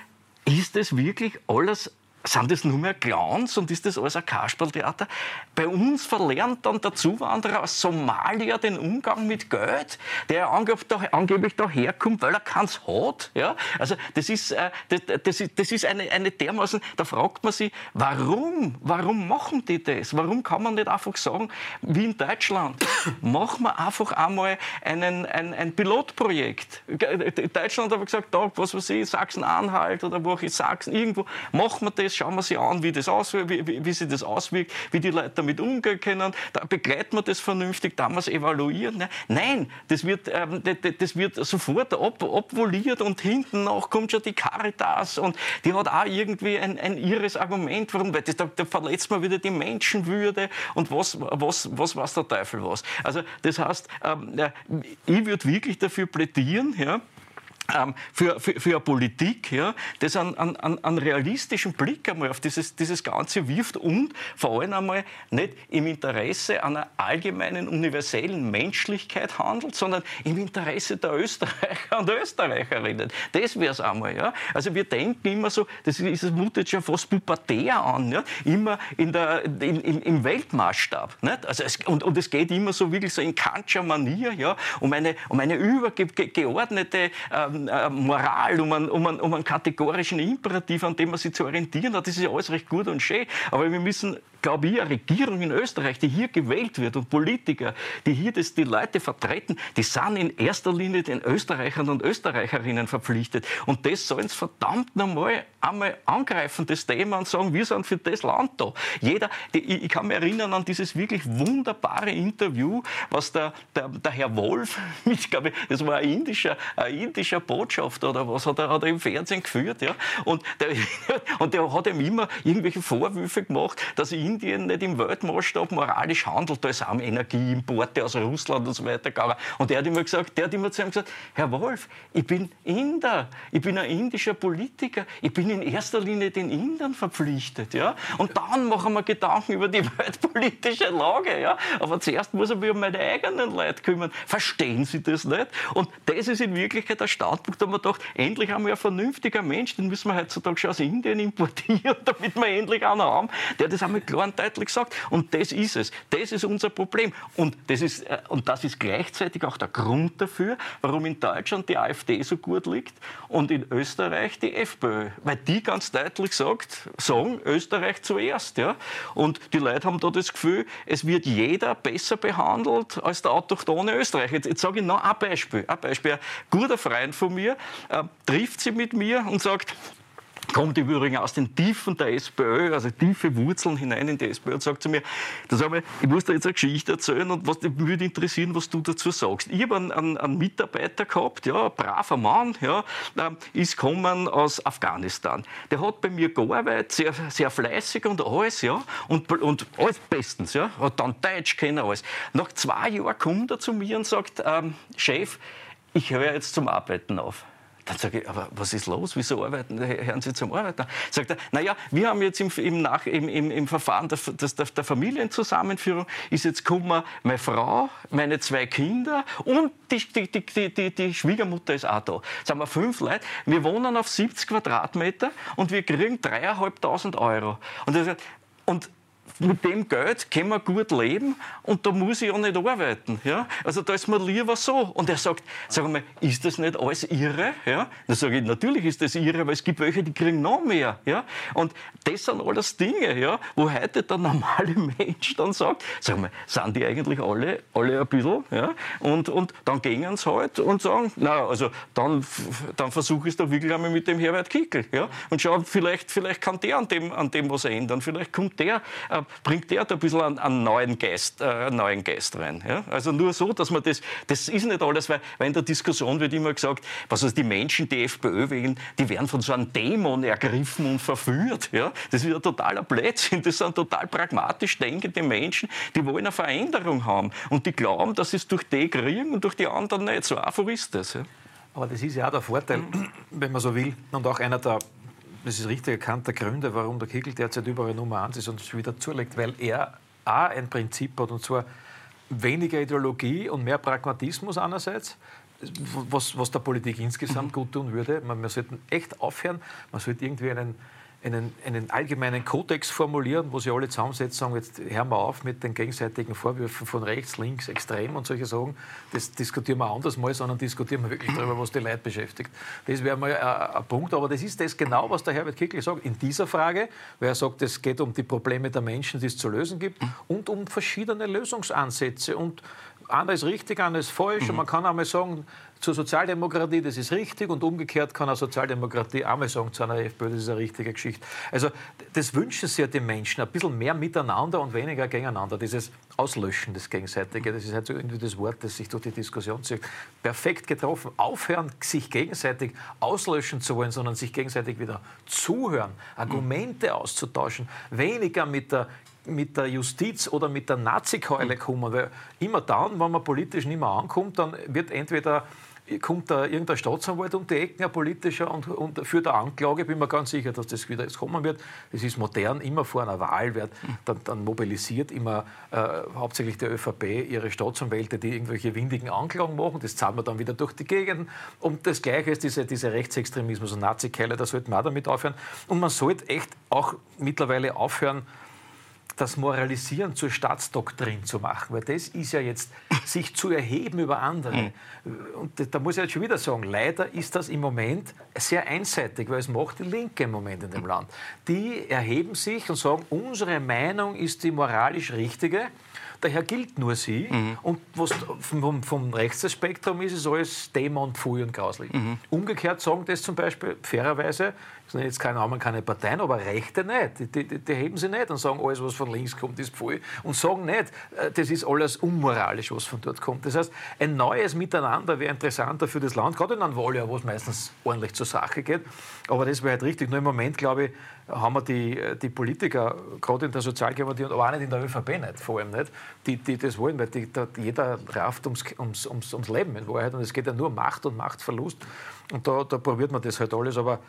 ist das wirklich alles sind das nur mehr Clowns und ist das alles ein Kasperltheater? Bei uns verlernt dann der Zuwanderer aus Somalia den Umgang mit Geld, der angeblich daherkommt, weil er keins hat. Ja? Also das ist, äh, das, das, ist, das ist eine, eine dermaßen, da fragt man sich, warum? Warum machen die das? Warum kann man nicht einfach sagen, wie in Deutschland, machen wir einfach einmal einen, ein, ein Pilotprojekt. Deutschland hat gesagt, da, was weiß ich, Sachsen-Anhalt oder wo in Sachsen, irgendwo, machen wir das das, schauen wir sich an, wie, das auswirkt, wie, wie, wie sich das auswirkt, wie die Leute damit umgehen können. Da begleiten wir das vernünftig, da wir es evaluieren. Ne? Nein, das wird, ähm, das wird sofort ab, abvoliert und hinten noch kommt schon die Caritas und die hat auch irgendwie ein, ein irres Argument, warum, weil das, da, da verletzt man wieder die Menschenwürde und was, was, was weiß der Teufel was. Also das heißt, ähm, ich würde wirklich dafür plädieren, ja, für, für, für eine Politik, ja, das einen, einen, einen realistischen Blick einmal auf dieses, dieses Ganze wirft und vor allem einmal nicht im Interesse einer allgemeinen, universellen Menschlichkeit handelt, sondern im Interesse der Österreicher und Österreicherinnen. Das wäre es einmal. Ja. Also wir denken immer so, das, ist, das mutet schon fast pubertär an, ja, immer in der, in, im, im Weltmaßstab. Nicht? Also es, und, und es geht immer so wirklich so in Kantscher Manier ja, um eine, um eine übergeordnete äh, äh, Moral, um einen, um, einen, um einen kategorischen Imperativ, an dem man sich zu orientieren hat. Das ist ja alles recht gut und schön. Aber wir müssen glaube ich, eine Regierung in Österreich, die hier gewählt wird und Politiker, die hier das, die Leute vertreten, die sind in erster Linie den Österreichern und Österreicherinnen verpflichtet. Und das sollen sie verdammt nochmal einmal angreifen, das Thema, und sagen, wir sind für das Land da. Jeder, die, ich kann mich erinnern an dieses wirklich wunderbare Interview, was der, der, der Herr Wolf, ich glaube, das war ein indischer, ein indischer Botschafter oder was, hat er, hat er im Fernsehen geführt. Ja? Und, der, und der hat ihm immer irgendwelche Vorwürfe gemacht, dass ihn Indien nicht im Weltmaßstab moralisch handelt. Ist auch Energieimporte aus Russland und so weiter gegangen. Und der hat immer gesagt, der hat immer zu ihm gesagt, Herr Wolf, ich bin Inder, ich bin ein indischer Politiker, ich bin in erster Linie den Indern verpflichtet. Ja? Und dann machen wir Gedanken über die weltpolitische Lage. Ja? Aber zuerst muss ich mich um meine eigenen Leute kümmern. Verstehen Sie das nicht? Und das ist in Wirklichkeit der Standpunkt, da man gedacht, endlich haben wir ein vernünftiger Mensch, den müssen wir heutzutage schon aus Indien importieren, damit wir endlich einen haben, der das einmal klar und deutlich sagt. Und das ist es. Das ist unser Problem. Und das ist, äh, und das ist gleichzeitig auch der Grund dafür, warum in Deutschland die AfD so gut liegt und in Österreich die FPÖ. Weil die ganz deutlich sagt, sagen, Österreich zuerst. Ja? Und die Leute haben da das Gefühl, es wird jeder besser behandelt als der autochtone Österreicher. Jetzt, jetzt sage ich noch ein Beispiel. Ein Beispiel. Ein guter Freund von mir äh, trifft sie mit mir und sagt, kommt im Übrigen aus den Tiefen der SPÖ, also tiefe Wurzeln hinein in die SPÖ und sagt zu mir, das einmal, ich muss dir jetzt eine Geschichte erzählen und was mich würde interessieren, was du dazu sagst. Ich habe einen, einen, einen Mitarbeiter gehabt, ja, ein braver Mann, ja, ähm, ist gekommen aus Afghanistan. Der hat bei mir gearbeitet, sehr, sehr fleißig und alles, ja, und, und alles bestens, ja, hat dann Deutsch kennen, alles. Nach zwei Jahren kommt er zu mir und sagt, ähm, Chef, ich höre jetzt zum Arbeiten auf. Dann sage ich, aber was ist los? Wieso arbeiten, hören Sie zum Arbeiten? Sagt er, naja, wir haben jetzt im, im, Nach, im, im, im Verfahren der, der, der, Familienzusammenführung ist jetzt gekommen, meine Frau, meine zwei Kinder und die, die, die, die, die Schwiegermutter ist auch da. Sagen wir fünf Leute. Wir wohnen auf 70 Quadratmeter und wir kriegen dreieinhalbtausend Euro. Und, er sagt, und mit dem Geld können wir gut leben und da muss ich auch nicht arbeiten. Ja? Also da ist mir lieber so. Und er sagt, sag mal, ist das nicht alles irre? Ja? Dann sage ich, natürlich ist das irre, weil es gibt welche, die kriegen noch mehr. Ja? Und das sind alles Dinge, ja, wo heute der normale Mensch dann sagt, sag mal, sind die eigentlich alle, alle ein bisschen? Ja? Und, und dann gehen sie halt und sagen, na, also dann, dann versuche ich es doch wirklich einmal mit dem Herbert Kickel. Ja? Und schau, vielleicht, vielleicht kann der an dem, an dem was ändern. Vielleicht kommt der äh, bringt der da ein bisschen einen, einen neuen, Geist, äh, einen neuen Geist rein. Ja? Also nur so, dass man das, das ist nicht alles, weil, weil in der Diskussion wird immer gesagt, was also die Menschen, die FPÖ wählen, die werden von so einem Dämon ergriffen und verführt. Ja? Das ist ja totaler Blödsinn. Das sind total pragmatisch denkende Menschen, die wollen eine Veränderung haben und die glauben, dass sie es durch die kriegen und durch die anderen nicht. So einfach ist das. Ja? Aber das ist ja auch der Vorteil, wenn man so will, und auch einer der das ist richtig erkannt, der Gründe, warum der Kickel derzeit überall Nummer 1 ist und es wieder zulegt, weil er auch ein Prinzip hat, und zwar weniger Ideologie und mehr Pragmatismus einerseits, was, was der Politik insgesamt mhm. gut tun würde. Man, wir sollten echt aufhören, man sollte irgendwie einen einen, einen allgemeinen Kodex formulieren, wo sie alle zusammensetzen sagen, jetzt hören wir auf mit den gegenseitigen Vorwürfen von rechts, links, extrem und solche Sachen. Das diskutieren wir anders mal, sondern diskutieren wir wirklich darüber, was die Leute beschäftigt. Das wäre mal ein, ein Punkt. Aber das ist das genau, was der Herbert Kickl sagt in dieser Frage, weil er sagt, es geht um die Probleme der Menschen, die es zu lösen gibt und um verschiedene Lösungsansätze. Und einer ist richtig, einer ist falsch. Und man kann einmal sagen, zur Sozialdemokratie, das ist richtig, und umgekehrt kann eine Sozialdemokratie einmal sagen zu einer FPÖ, das ist eine richtige Geschichte. Also das wünschen sich ja die Menschen, ein bisschen mehr miteinander und weniger gegeneinander. Dieses Auslöschen des Gegenseitigen, das ist halt so irgendwie das Wort, das sich durch die Diskussion zieht. Perfekt getroffen. Aufhören, sich gegenseitig auslöschen zu wollen, sondern sich gegenseitig wieder zuhören, Argumente auszutauschen, weniger mit der mit der Justiz oder mit der Nazi-Keule kommen. Weil immer dann, wenn man politisch nicht mehr ankommt, dann wird entweder kommt da irgendein Staatsanwalt um die Ecken, ein politischer, und, und führt eine Anklage. Bin mir ganz sicher, dass das wieder jetzt kommen wird. Das ist modern, immer vor einer Wahl wird dann, dann mobilisiert immer äh, hauptsächlich die ÖVP ihre Staatsanwälte, die irgendwelche windigen Anklagen machen. Das zahlen wir dann wieder durch die Gegend. Und das Gleiche ist diese, diese Rechtsextremismus und Nazi-Keile, da sollte man auch damit aufhören. Und man sollte echt auch mittlerweile aufhören, das Moralisieren zur Staatsdoktrin zu machen, weil das ist ja jetzt sich zu erheben über andere. Mhm. Und da muss ich jetzt schon wieder sagen, leider ist das im Moment sehr einseitig, weil es macht die Linke im Moment in dem Land. Die erheben sich und sagen, unsere Meinung ist die moralisch richtige daher gilt nur sie. Mhm. Und was vom, vom Rechtsspektrum ist, ist alles Dämon, Pfui und Grauslich. Mhm. Umgekehrt sagen das zum Beispiel fairerweise, das sind jetzt keine Namen, keine Parteien, aber Rechte nicht. Die, die, die, heben sie nicht und sagen, alles, was von links kommt, ist Pfui. Und sagen nicht, äh, das ist alles unmoralisch, was von dort kommt. Das heißt, ein neues Miteinander wäre interessanter für das Land, gerade in einem Wahljahr, wo es meistens ordentlich zur Sache geht. Aber das wäre halt richtig. Nur im Moment, glaube ich, haben wir die, die Politiker, gerade in der Sozialdemokratie, aber auch nicht in der ÖVP nicht, vor allem nicht, die, die das wollen, weil die, jeder rafft ums, ums, ums, ums Leben in Wahrheit und es geht ja nur um Macht und Machtverlust und da, da probiert man das halt alles, aber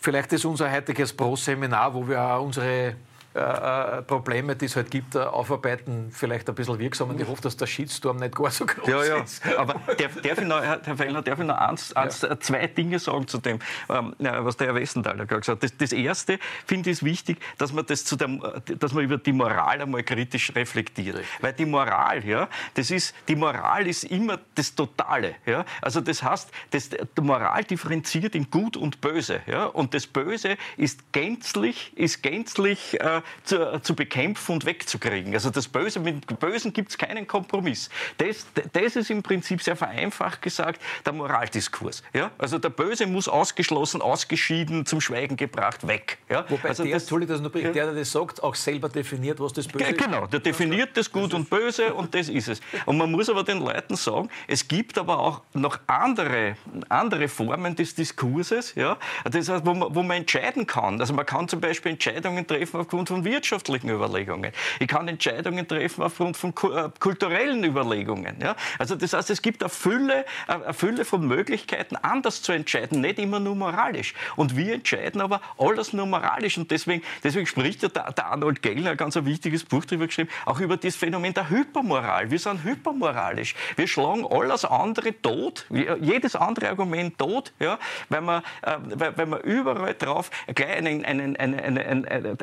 vielleicht ist unser heutiges Pro-Seminar, wo wir auch unsere äh, äh, Probleme, die es halt gibt, äh, aufarbeiten, vielleicht ein bisschen wirksam. Und ich hoffe, dass der Shitstorm nicht gar so groß ja, ja. ist. Aber darf, darf ich noch, Herr Fellner, darf ich noch eins, eins, ja. zwei Dinge sagen zu dem, ähm, was der Herr Westenthaler gerade gesagt hat. Das, das Erste, finde ich, ist wichtig, dass man, das zu dem, dass man über die Moral einmal kritisch reflektiert. Richtig. Weil die Moral, ja, das ist, die Moral ist immer das Totale. Ja? Also das heißt, das, die Moral differenziert in Gut und Böse. Ja? Und das Böse ist gänzlich, ist gänzlich äh, zu, zu, bekämpfen und wegzukriegen. Also das Böse, mit dem Bösen gibt es keinen Kompromiss. Das, das ist im Prinzip sehr vereinfacht gesagt der Moraldiskurs. Ja? Also der Böse muss ausgeschlossen, ausgeschieden, zum Schweigen gebracht, weg. Ja? Wobei also der, das, das nur, der, der das sagt, auch selber definiert, was das Böse ist. Genau, der definiert das Gut und Böse und das ist es. Und man muss aber den Leuten sagen, es gibt aber auch noch andere, andere Formen des Diskurses, ja? das heißt, wo, man, wo man entscheiden kann. Also man kann zum Beispiel Entscheidungen treffen aufgrund von wirtschaftlichen Überlegungen. Ich kann Entscheidungen treffen aufgrund von äh, kulturellen Überlegungen. Ja? Also das heißt, es gibt eine Fülle, eine Fülle von Möglichkeiten, anders zu entscheiden, nicht immer nur moralisch. Und wir entscheiden aber alles nur moralisch. Und deswegen, deswegen spricht ja der, der Arnold Gellner ein ganz wichtiges Buch darüber geschrieben, auch über das Phänomen der Hypermoral. Wir sind hypermoralisch. Wir schlagen alles andere tot, jedes andere Argument tot, ja, weil, wir, äh, weil, wir überall drauf gleich einen, einen, einen, einen, einen,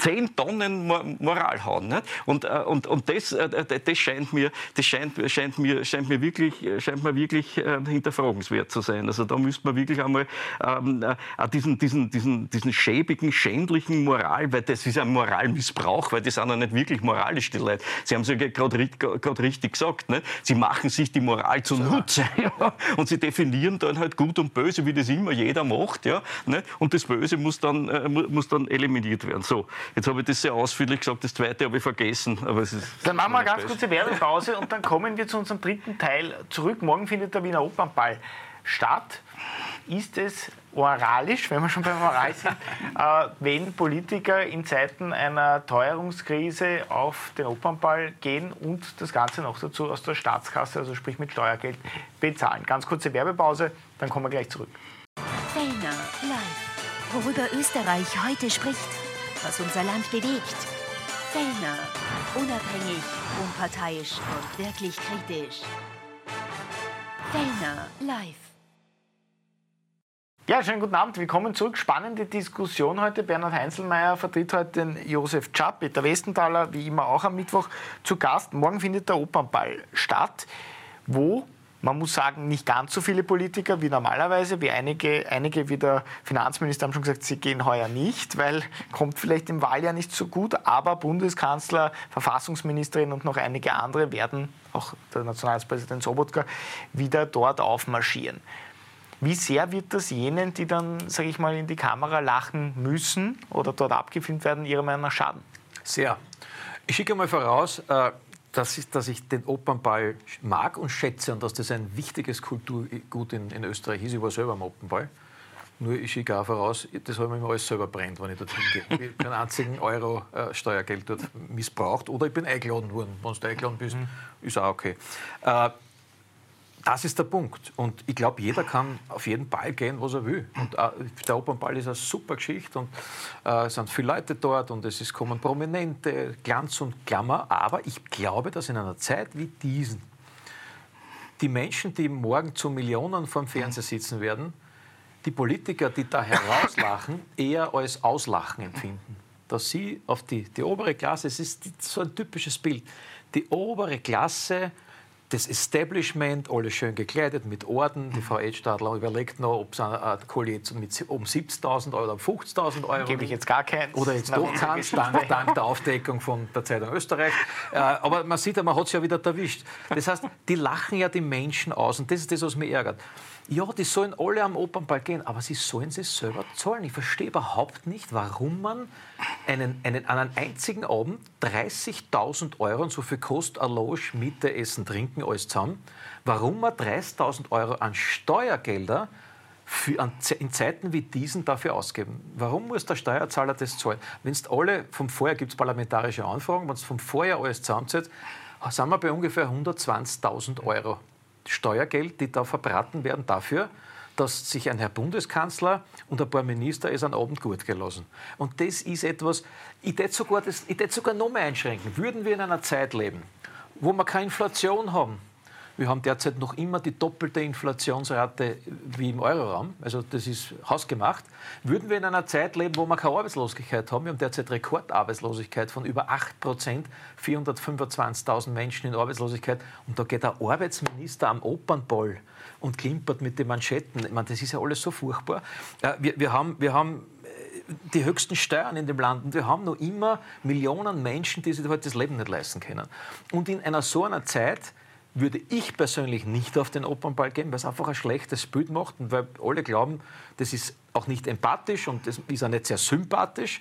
10 Tonnen Moral haben. Nicht? Und, äh, und, und das, äh, das, scheint mir, das scheint, scheint, mir, scheint mir wirklich, scheint mir wirklich äh, hinterfragenswert zu sein. Also da müsste man wirklich einmal ähm, äh, diesen, diesen, diesen, diesen schäbigen, schändlichen Moral, weil das ist ein Moralmissbrauch, weil die sind ja nicht wirklich moralisch, die Leute. Sie haben es ja gerade richtig gesagt. Nicht? Sie machen sich die Moral zunutze. Ja? Und sie definieren dann halt gut und böse, wie das immer jeder macht. Ja? Nicht? Und das Böse muss dann, muss dann eliminiert werden. So, jetzt habe ich das sehr ausführlich gesagt. Das zweite habe ich vergessen. Aber es ist dann machen wir eine ganz kurze Werbepause und dann kommen wir zu unserem dritten Teil zurück. Morgen findet der Wiener Opernball statt. Ist es oralisch, wenn wir schon beim Oral sind, äh, wenn Politiker in Zeiten einer Teuerungskrise auf den Opernball gehen und das Ganze noch dazu aus der Staatskasse, also sprich mit Steuergeld, bezahlen. Ganz kurze Werbepause, dann kommen wir gleich zurück. Fellner live. Worüber Österreich heute spricht, was unser Land bewegt. Fellner, unabhängig, unparteiisch und wirklich kritisch. Fellner live. Ja, schönen guten Abend. Willkommen zurück. Spannende Diskussion heute. Bernhard Heinzelmeier vertritt heute den Josef Czap, Peter Westenthaler, wie immer auch am Mittwoch zu Gast. Morgen findet der Opernball statt, wo man muss sagen, nicht ganz so viele Politiker wie normalerweise, wie einige, einige wie der Finanzminister haben schon gesagt, sie gehen heuer nicht, weil kommt vielleicht im Wahljahr nicht so gut, aber Bundeskanzler, Verfassungsministerin und noch einige andere werden, auch der Nationalratspräsident Sobotka, wieder dort aufmarschieren. Wie sehr wird das jenen, die dann, sage ich mal, in die Kamera lachen müssen oder dort abgefilmt werden, ihrer Meinung nach schaden? Sehr. Ich schicke mal voraus, äh, dass ich, dass ich den Opernball mag und schätze und dass das ein wichtiges Kulturgut in, in Österreich ist. Ich war selber am Opernball. Nur ich schicke auch voraus, das habe ich mir alles selber brennt, wenn ich dorthin gehe. Ich habe keinen einzigen Euro äh, Steuergeld dort missbraucht oder ich bin eingeladen worden. Wenn du eingeladen bist, mhm. ist auch okay. Äh, das ist der Punkt. Und ich glaube, jeder kann auf jeden Ball gehen, was er will. Und der Opernball ist eine super Geschichte und äh, es sind viele Leute dort und es ist, kommen Prominente, Glanz und Klammer. Aber ich glaube, dass in einer Zeit wie diesen die Menschen, die morgen zu Millionen vom Fernseher sitzen werden, die Politiker, die da herauslachen, eher als Auslachen empfinden. Dass sie auf die, die obere Klasse, es ist so ein typisches Bild, die obere Klasse das Establishment, alle schön gekleidet mit Orden. Die Frau Edstadler überlegt noch, ob es ein Collier mit um 70.000 Euro oder um 50.000 Euro. Gebe ich jetzt gar keinen. Oder jetzt doch keins, dank, dank der Aufdeckung von der Zeitung Österreich. Äh, aber man sieht, man hat es ja wieder erwischt. Das heißt, die lachen ja die Menschen aus und das ist das, was mich ärgert. Ja, die sollen alle am Opernball gehen, aber sie sollen es selber zahlen. Ich verstehe überhaupt nicht, warum man einen, einen, an einem einzigen Abend 30.000 Euro, und so viel kostet ein Loge, Miete, Essen, Trinken, alles zusammen, warum man 30.000 Euro an Steuergelder für, an, in Zeiten wie diesen dafür ausgeben. Warum muss der Steuerzahler das zahlen? Wenn es alle, vom Vorjahr gibt es parlamentarische Anfragen, wenn es vom Vorjahr alles zusammenzählt, sind wir bei ungefähr 120.000 Euro Steuergeld, die da verbraten werden dafür, dass sich ein Herr Bundeskanzler und ein paar Minister es an Abend gut gelassen. Und das ist etwas, ich würde sogar, sogar noch mehr einschränken. Würden wir in einer Zeit leben, wo wir keine Inflation haben, wir haben derzeit noch immer die doppelte Inflationsrate wie im Euroraum. Also das ist hausgemacht. Würden wir in einer Zeit leben, wo wir keine Arbeitslosigkeit haben, wir haben derzeit Rekordarbeitslosigkeit von über 8 Prozent, 425.000 Menschen in Arbeitslosigkeit. Und da geht der Arbeitsminister am Opernball und klimpert mit den Manschetten. Ich meine, das ist ja alles so furchtbar. Wir, wir haben, wir haben äh, die höchsten Steuern in dem Land und wir haben noch immer Millionen Menschen, die sich heute das Leben nicht leisten können. Und in einer so einer Zeit würde ich persönlich nicht auf den Opernball gehen, weil es einfach ein schlechtes Bild macht und weil alle glauben, das ist auch nicht empathisch und das ist auch nicht sehr sympathisch.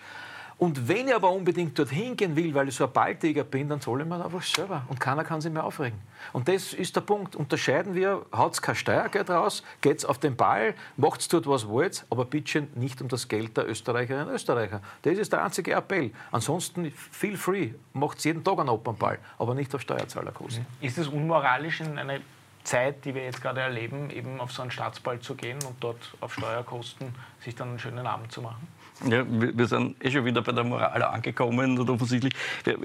Und wenn ich aber unbedingt dorthin gehen will, weil ich so ein Balltiger bin, dann soll ich mir einfach selber. Und keiner kann sich mehr aufregen. Und das ist der Punkt. Unterscheiden wir, haut es kein Steuergeld raus, geht es auf den Ball, macht es dort, was wollt, aber bitte nicht um das Geld der Österreicherinnen und Österreicher. Das ist der einzige Appell. Ansonsten, feel free, macht jeden Tag einen Opernball, aber nicht auf Steuerzahlerkosten. Ist es unmoralisch in einer Zeit, die wir jetzt gerade erleben, eben auf so einen Staatsball zu gehen und dort auf Steuerkosten sich dann einen schönen Abend zu machen? Ja, wir sind eh schon wieder bei der Moral angekommen und offensichtlich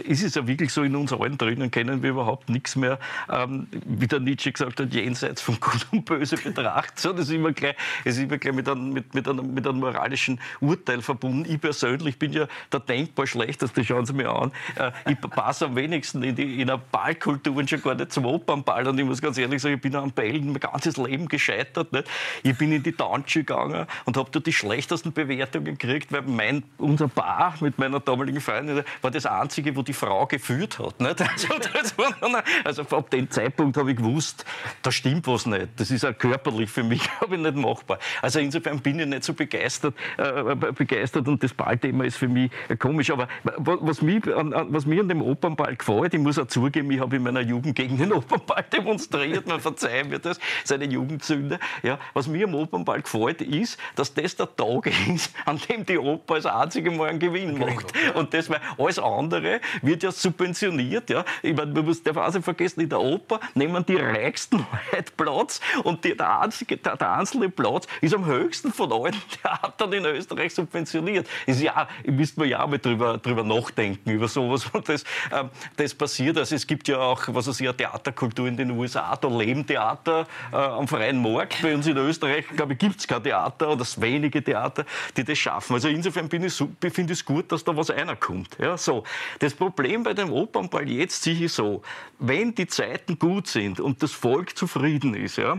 ist es ja wirklich so in uns allen drinnen, kennen wir überhaupt nichts mehr, ähm, wie der Nietzsche gesagt hat, jenseits von Gut und Böse betrachtet. So, das ist immer gleich, ist immer gleich mit, einem, mit, mit, einem, mit einem moralischen Urteil verbunden. Ich persönlich bin ja der denkbar schlechteste, schauen Sie mir an. Äh, ich passe am wenigsten in, die, in einer Ballkultur und schon gar nicht zum Opernball. Und ich muss ganz ehrlich sagen, ich bin am Bällen mein ganzes Leben gescheitert. Nicht? Ich bin in die Tanche gegangen und habe dort die schlechtesten Bewertungen gekriegt gekriegt, weil mein, unser Bar mit meiner damaligen Freundin war das einzige, wo die Frau geführt hat. Nicht? Also, war, also ab dem Zeitpunkt habe ich gewusst, da stimmt was nicht. Das ist auch körperlich für mich ich, nicht machbar. Also insofern bin ich nicht so begeistert, äh, begeistert und das Ballthema ist für mich komisch. Aber was, mich, was mir an dem Opernball gefällt, ich muss auch zugeben, ich habe in meiner Jugend gegen den Opernball demonstriert, man verzeihen mir das, seine Jugendsünde. Ja, was mir am Opernball gefällt, ist, dass das der Tag ist, an dem die die Oper als einzige Mal einen Gewinn macht. Und das, weil alles andere wird ja subventioniert. Ja. Ich meine, man muss auch nicht vergessen, in der Oper nehmen die Reichsten halt Platz und die, der, einzige, der, der, einzelne Platz ist am höchsten von allen Theatern in Österreich subventioniert. Ist ja, müsste man ja auch mal drüber, drüber nachdenken, über sowas, und das, ähm, das passiert. Also es gibt ja auch, was weiß ich, eine Theaterkultur in den USA, da leben Theater äh, am freien Markt. Bei uns in Österreich, glaube ich, gibt es kein Theater oder wenige Theater, die das schaffen. Also also insofern finde ich es gut, dass da was reinkommt. Ja, so. Das Problem bei dem Opernball jetzt sehe ich so, wenn die Zeiten gut sind und das Volk zufrieden ist, ja,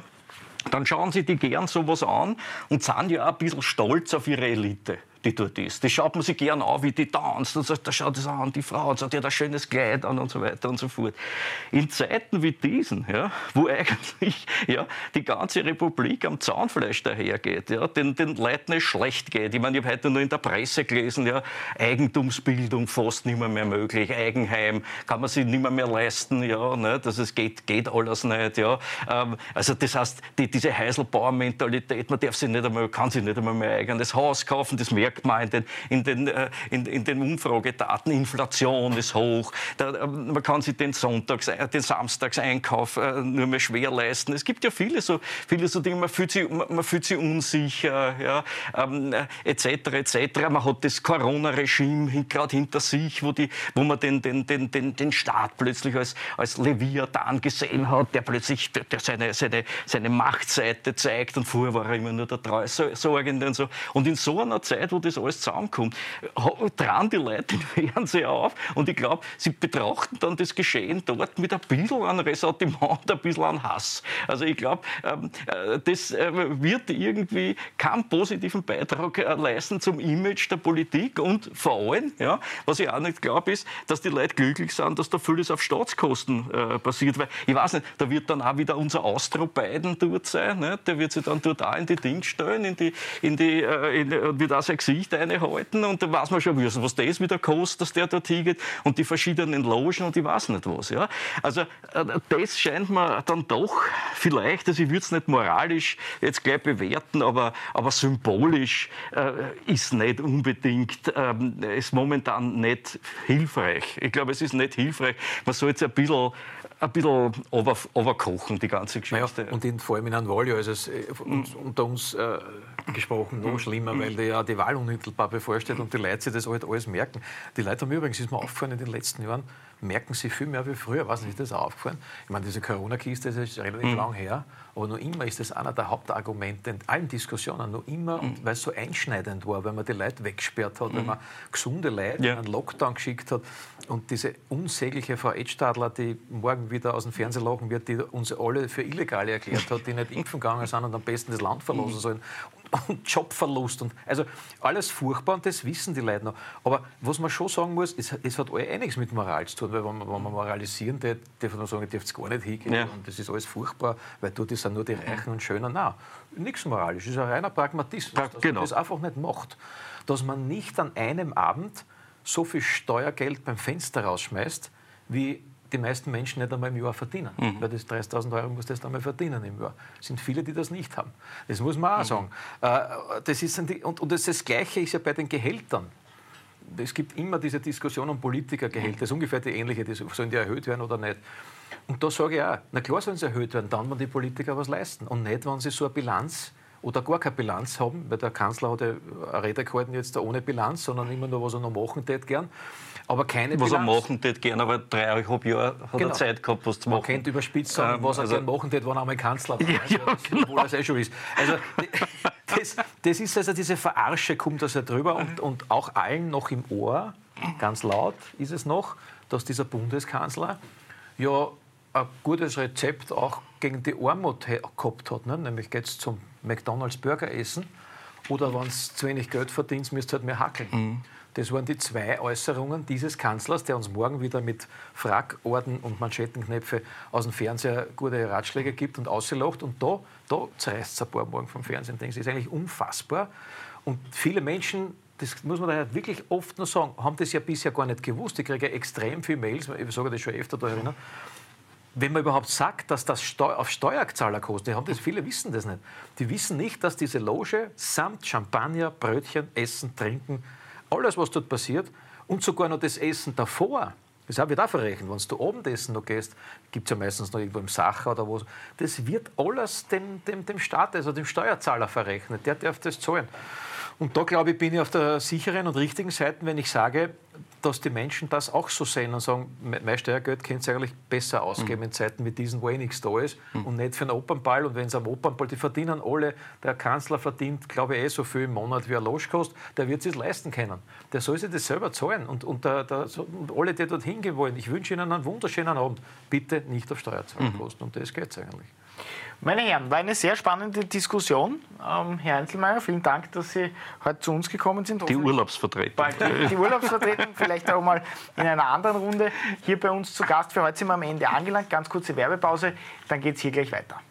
dann schauen sie die gern sowas an und sind ja auch ein bisschen stolz auf ihre Elite die dort ist. Das schaut man sich gern an, wie die tanzt. Und sagt, da schaut es an, die Frau, und sagt, die hat ein schönes Kleid an und so weiter und so fort. In Zeiten wie diesen, ja, wo eigentlich ja, die ganze Republik am Zaunfleisch dahergeht, ja, den, den Leuten es schlecht geht. Ich meine, ich habe heute nur in der Presse gelesen, ja, Eigentumsbildung fast nicht mehr, mehr möglich, Eigenheim kann man sich nicht mehr, mehr leisten, ja, ne, dass es geht, geht alles nicht. Ja. Ähm, also das heißt, die, diese Heiselbauer-Mentalität, man darf sich nicht einmal, kann sich nicht einmal mehr eigenes Haus kaufen, das merkt merkt man in den, in den, äh, in, in den Umfragedaten, Inflation ist hoch, da, äh, man kann sich den, Sonntags, äh, den Samstagseinkauf nur mehr schwer leisten. Es gibt ja viele so, viele so Dinge, man fühlt sich, man fühlt sich unsicher, ja, ähm, etc. etc. Man hat das Corona-Regime gerade hinter sich, wo, die, wo man den, den, den, den, den Staat plötzlich als, als Leviathan gesehen hat, der plötzlich der seine, seine, seine Machtseite zeigt und vorher war er immer nur der Treusorgende und so. Und in so einer Zeit, wo das alles zusammenkommt, tragen die Leute den Fernseher auf und ich glaube, sie betrachten dann das Geschehen dort mit ein bisschen an Ressentiment, ein bisschen an Hass. Also ich glaube, ähm, äh, das äh, wird irgendwie keinen positiven Beitrag äh, leisten zum Image der Politik und vor allem, ja, was ich auch nicht glaube, ist, dass die Leute glücklich sind, dass da vieles auf Staatskosten äh, passiert. Weil ich weiß nicht, da wird dann auch wieder unser Austro Biden dort sein, ne? der wird sich dann dort auch in die Dings stellen, in die, in die, äh, in, wird auch sein Gesicht Gesicht einhalten und da weiß man schon, was das wieder kostet, dass der dort hingeht und die verschiedenen Logen und ich weiß nicht was. Ja? Also äh, das scheint mir dann doch vielleicht, also ich würde es nicht moralisch jetzt gleich bewerten, aber, aber symbolisch äh, ist nicht unbedingt, ähm, ist momentan nicht hilfreich. Ich glaube, es ist nicht hilfreich. Man soll jetzt ein bisschen ein bisschen over, overkochen, die ganze Geschichte. Naja, und in, vor allem in Anvalio ist es äh, uns, unter uns äh, gesprochen noch schlimmer, weil die, ja die Wahl unmittelbar bevorsteht und die Leute sich das halt alles merken. Die Leute haben übrigens, ist mir aufgefallen in den letzten Jahren, merken sie viel mehr wie früher. Was ist das aufgefallen? Ich meine, diese Corona-Kiste ist relativ mhm. lang her, aber noch immer ist das einer der Hauptargumente in allen Diskussionen, noch immer, mhm. weil es so einschneidend war, weil man die Leute weggesperrt hat, mhm. weil man gesunde Leute ja. in einen Lockdown geschickt hat und diese unsägliche Frau Edstadler, die morgen wieder aus dem Fernsehen lachen wird, die uns alle für illegal erklärt hat, die nicht impfen gegangen sind und am besten das Land verlassen mhm. sollen und Jobverlust und also alles furchtbar und das wissen die Leute noch. Aber was man schon sagen muss, es, es hat einiges mit Moral zu tun, weil wenn man, wenn man moralisieren darf, darf man sagen, ich darf es gar nicht hingehen ja. und das ist alles furchtbar, weil du, das sind nur die Reichen und Schönen. Nein, nichts moralisch, ist ein reiner Pragmatismus, dass genau. man das einfach nicht macht. Dass man nicht an einem Abend so viel Steuergeld beim Fenster rausschmeißt, wie die meisten Menschen nicht einmal im Jahr verdienen. Mhm. Weil das 30.000 Euro muss das einmal verdienen im Jahr. Es sind viele, die das nicht haben. Das muss man auch mhm. sagen. Äh, das ist und, und das, das Gleiche ist ja bei den Gehältern. Es gibt immer diese Diskussion um Politikergehälter. Das ist ungefähr die ähnliche. Sollen die erhöht werden oder nicht? Und da sage ich auch, na klar sollen sie erhöht werden, dann, wenn die Politiker was leisten. Und nicht, wenn sie so eine Bilanz oder gar keine Bilanz haben, weil der Kanzler hat ja eine Rede gehalten jetzt ohne Bilanz, sondern immer nur, was er noch machen tät gern. Aber keine was Bilanz. er machen tät gern, aber dreieinhalb Jahre hat genau. er Zeit gehabt, was zu machen. Man kennt überspitzt sagen, ähm, was er also gern machen tät, wenn er einmal Kanzler war. Ja, also, genau. Obwohl er es eh schon ist. Also, das, das ist also diese Verarsche, kommt das ja drüber und, und auch allen noch im Ohr, ganz laut ist es noch, dass dieser Bundeskanzler ja ein gutes Rezept auch gegen die Armut gehabt hat. Ne? Nämlich geht es zum McDonalds Burger essen oder wenn es zu wenig Geld verdient, müsst ihr halt mehr hackeln. Mhm. Das waren die zwei Äußerungen dieses Kanzlers, der uns morgen wieder mit Frackorden und Manschettenknöpfe aus dem Fernseher gute Ratschläge gibt und ausgelacht. Und da, da zerreißt es ein paar morgen vom Fernsehen. Das ist eigentlich unfassbar. Und viele Menschen das muss man daher wirklich oft nur sagen, haben das ja bisher gar nicht gewusst. Ich kriege ja extrem viele Mails, ich sage das schon öfter da erinnern, wenn man überhaupt sagt, dass das auf Steuerzahler kostet, haben das, viele wissen das nicht. Die wissen nicht, dass diese Loge samt Champagner, Brötchen, Essen, Trinken, alles, was dort passiert und sogar noch das Essen davor, das wird auch verrechnet. Wenn du Abendessen noch gehst, gibt es ja meistens noch irgendwo im Sacher oder wo. Das wird alles dem, dem, dem Staat, also dem Steuerzahler verrechnet. Der darf das zahlen. Und da, glaube ich, bin ich auf der sicheren und richtigen Seite, wenn ich sage, dass die Menschen das auch so sehen und sagen, mein Steuergeld könnt ihr eigentlich besser ausgeben mhm. in Zeiten wie diesen, wo eh nichts da ist mhm. und nicht für einen Opernball. Und wenn es am Opernball, die verdienen alle, der Kanzler verdient, glaube ich, eh so viel im Monat, wie er Losch kostet, der wird es leisten können. Der soll sich das selber zahlen. Und, und, der, der, und alle, die dort hingehen wollen, ich wünsche Ihnen einen wunderschönen Abend. Bitte nicht auf Steuerzahlerkosten. Mhm. Und das geht es eigentlich. Meine Herren, war eine sehr spannende Diskussion. Ähm, Herr Einzelmeier, vielen Dank, dass Sie heute zu uns gekommen sind. Die Urlaubsvertretung. Bald die Urlaubsvertretung, vielleicht auch mal in einer anderen Runde hier bei uns zu Gast. Für heute sind wir am Ende angelangt. Ganz kurze Werbepause, dann geht es hier gleich weiter.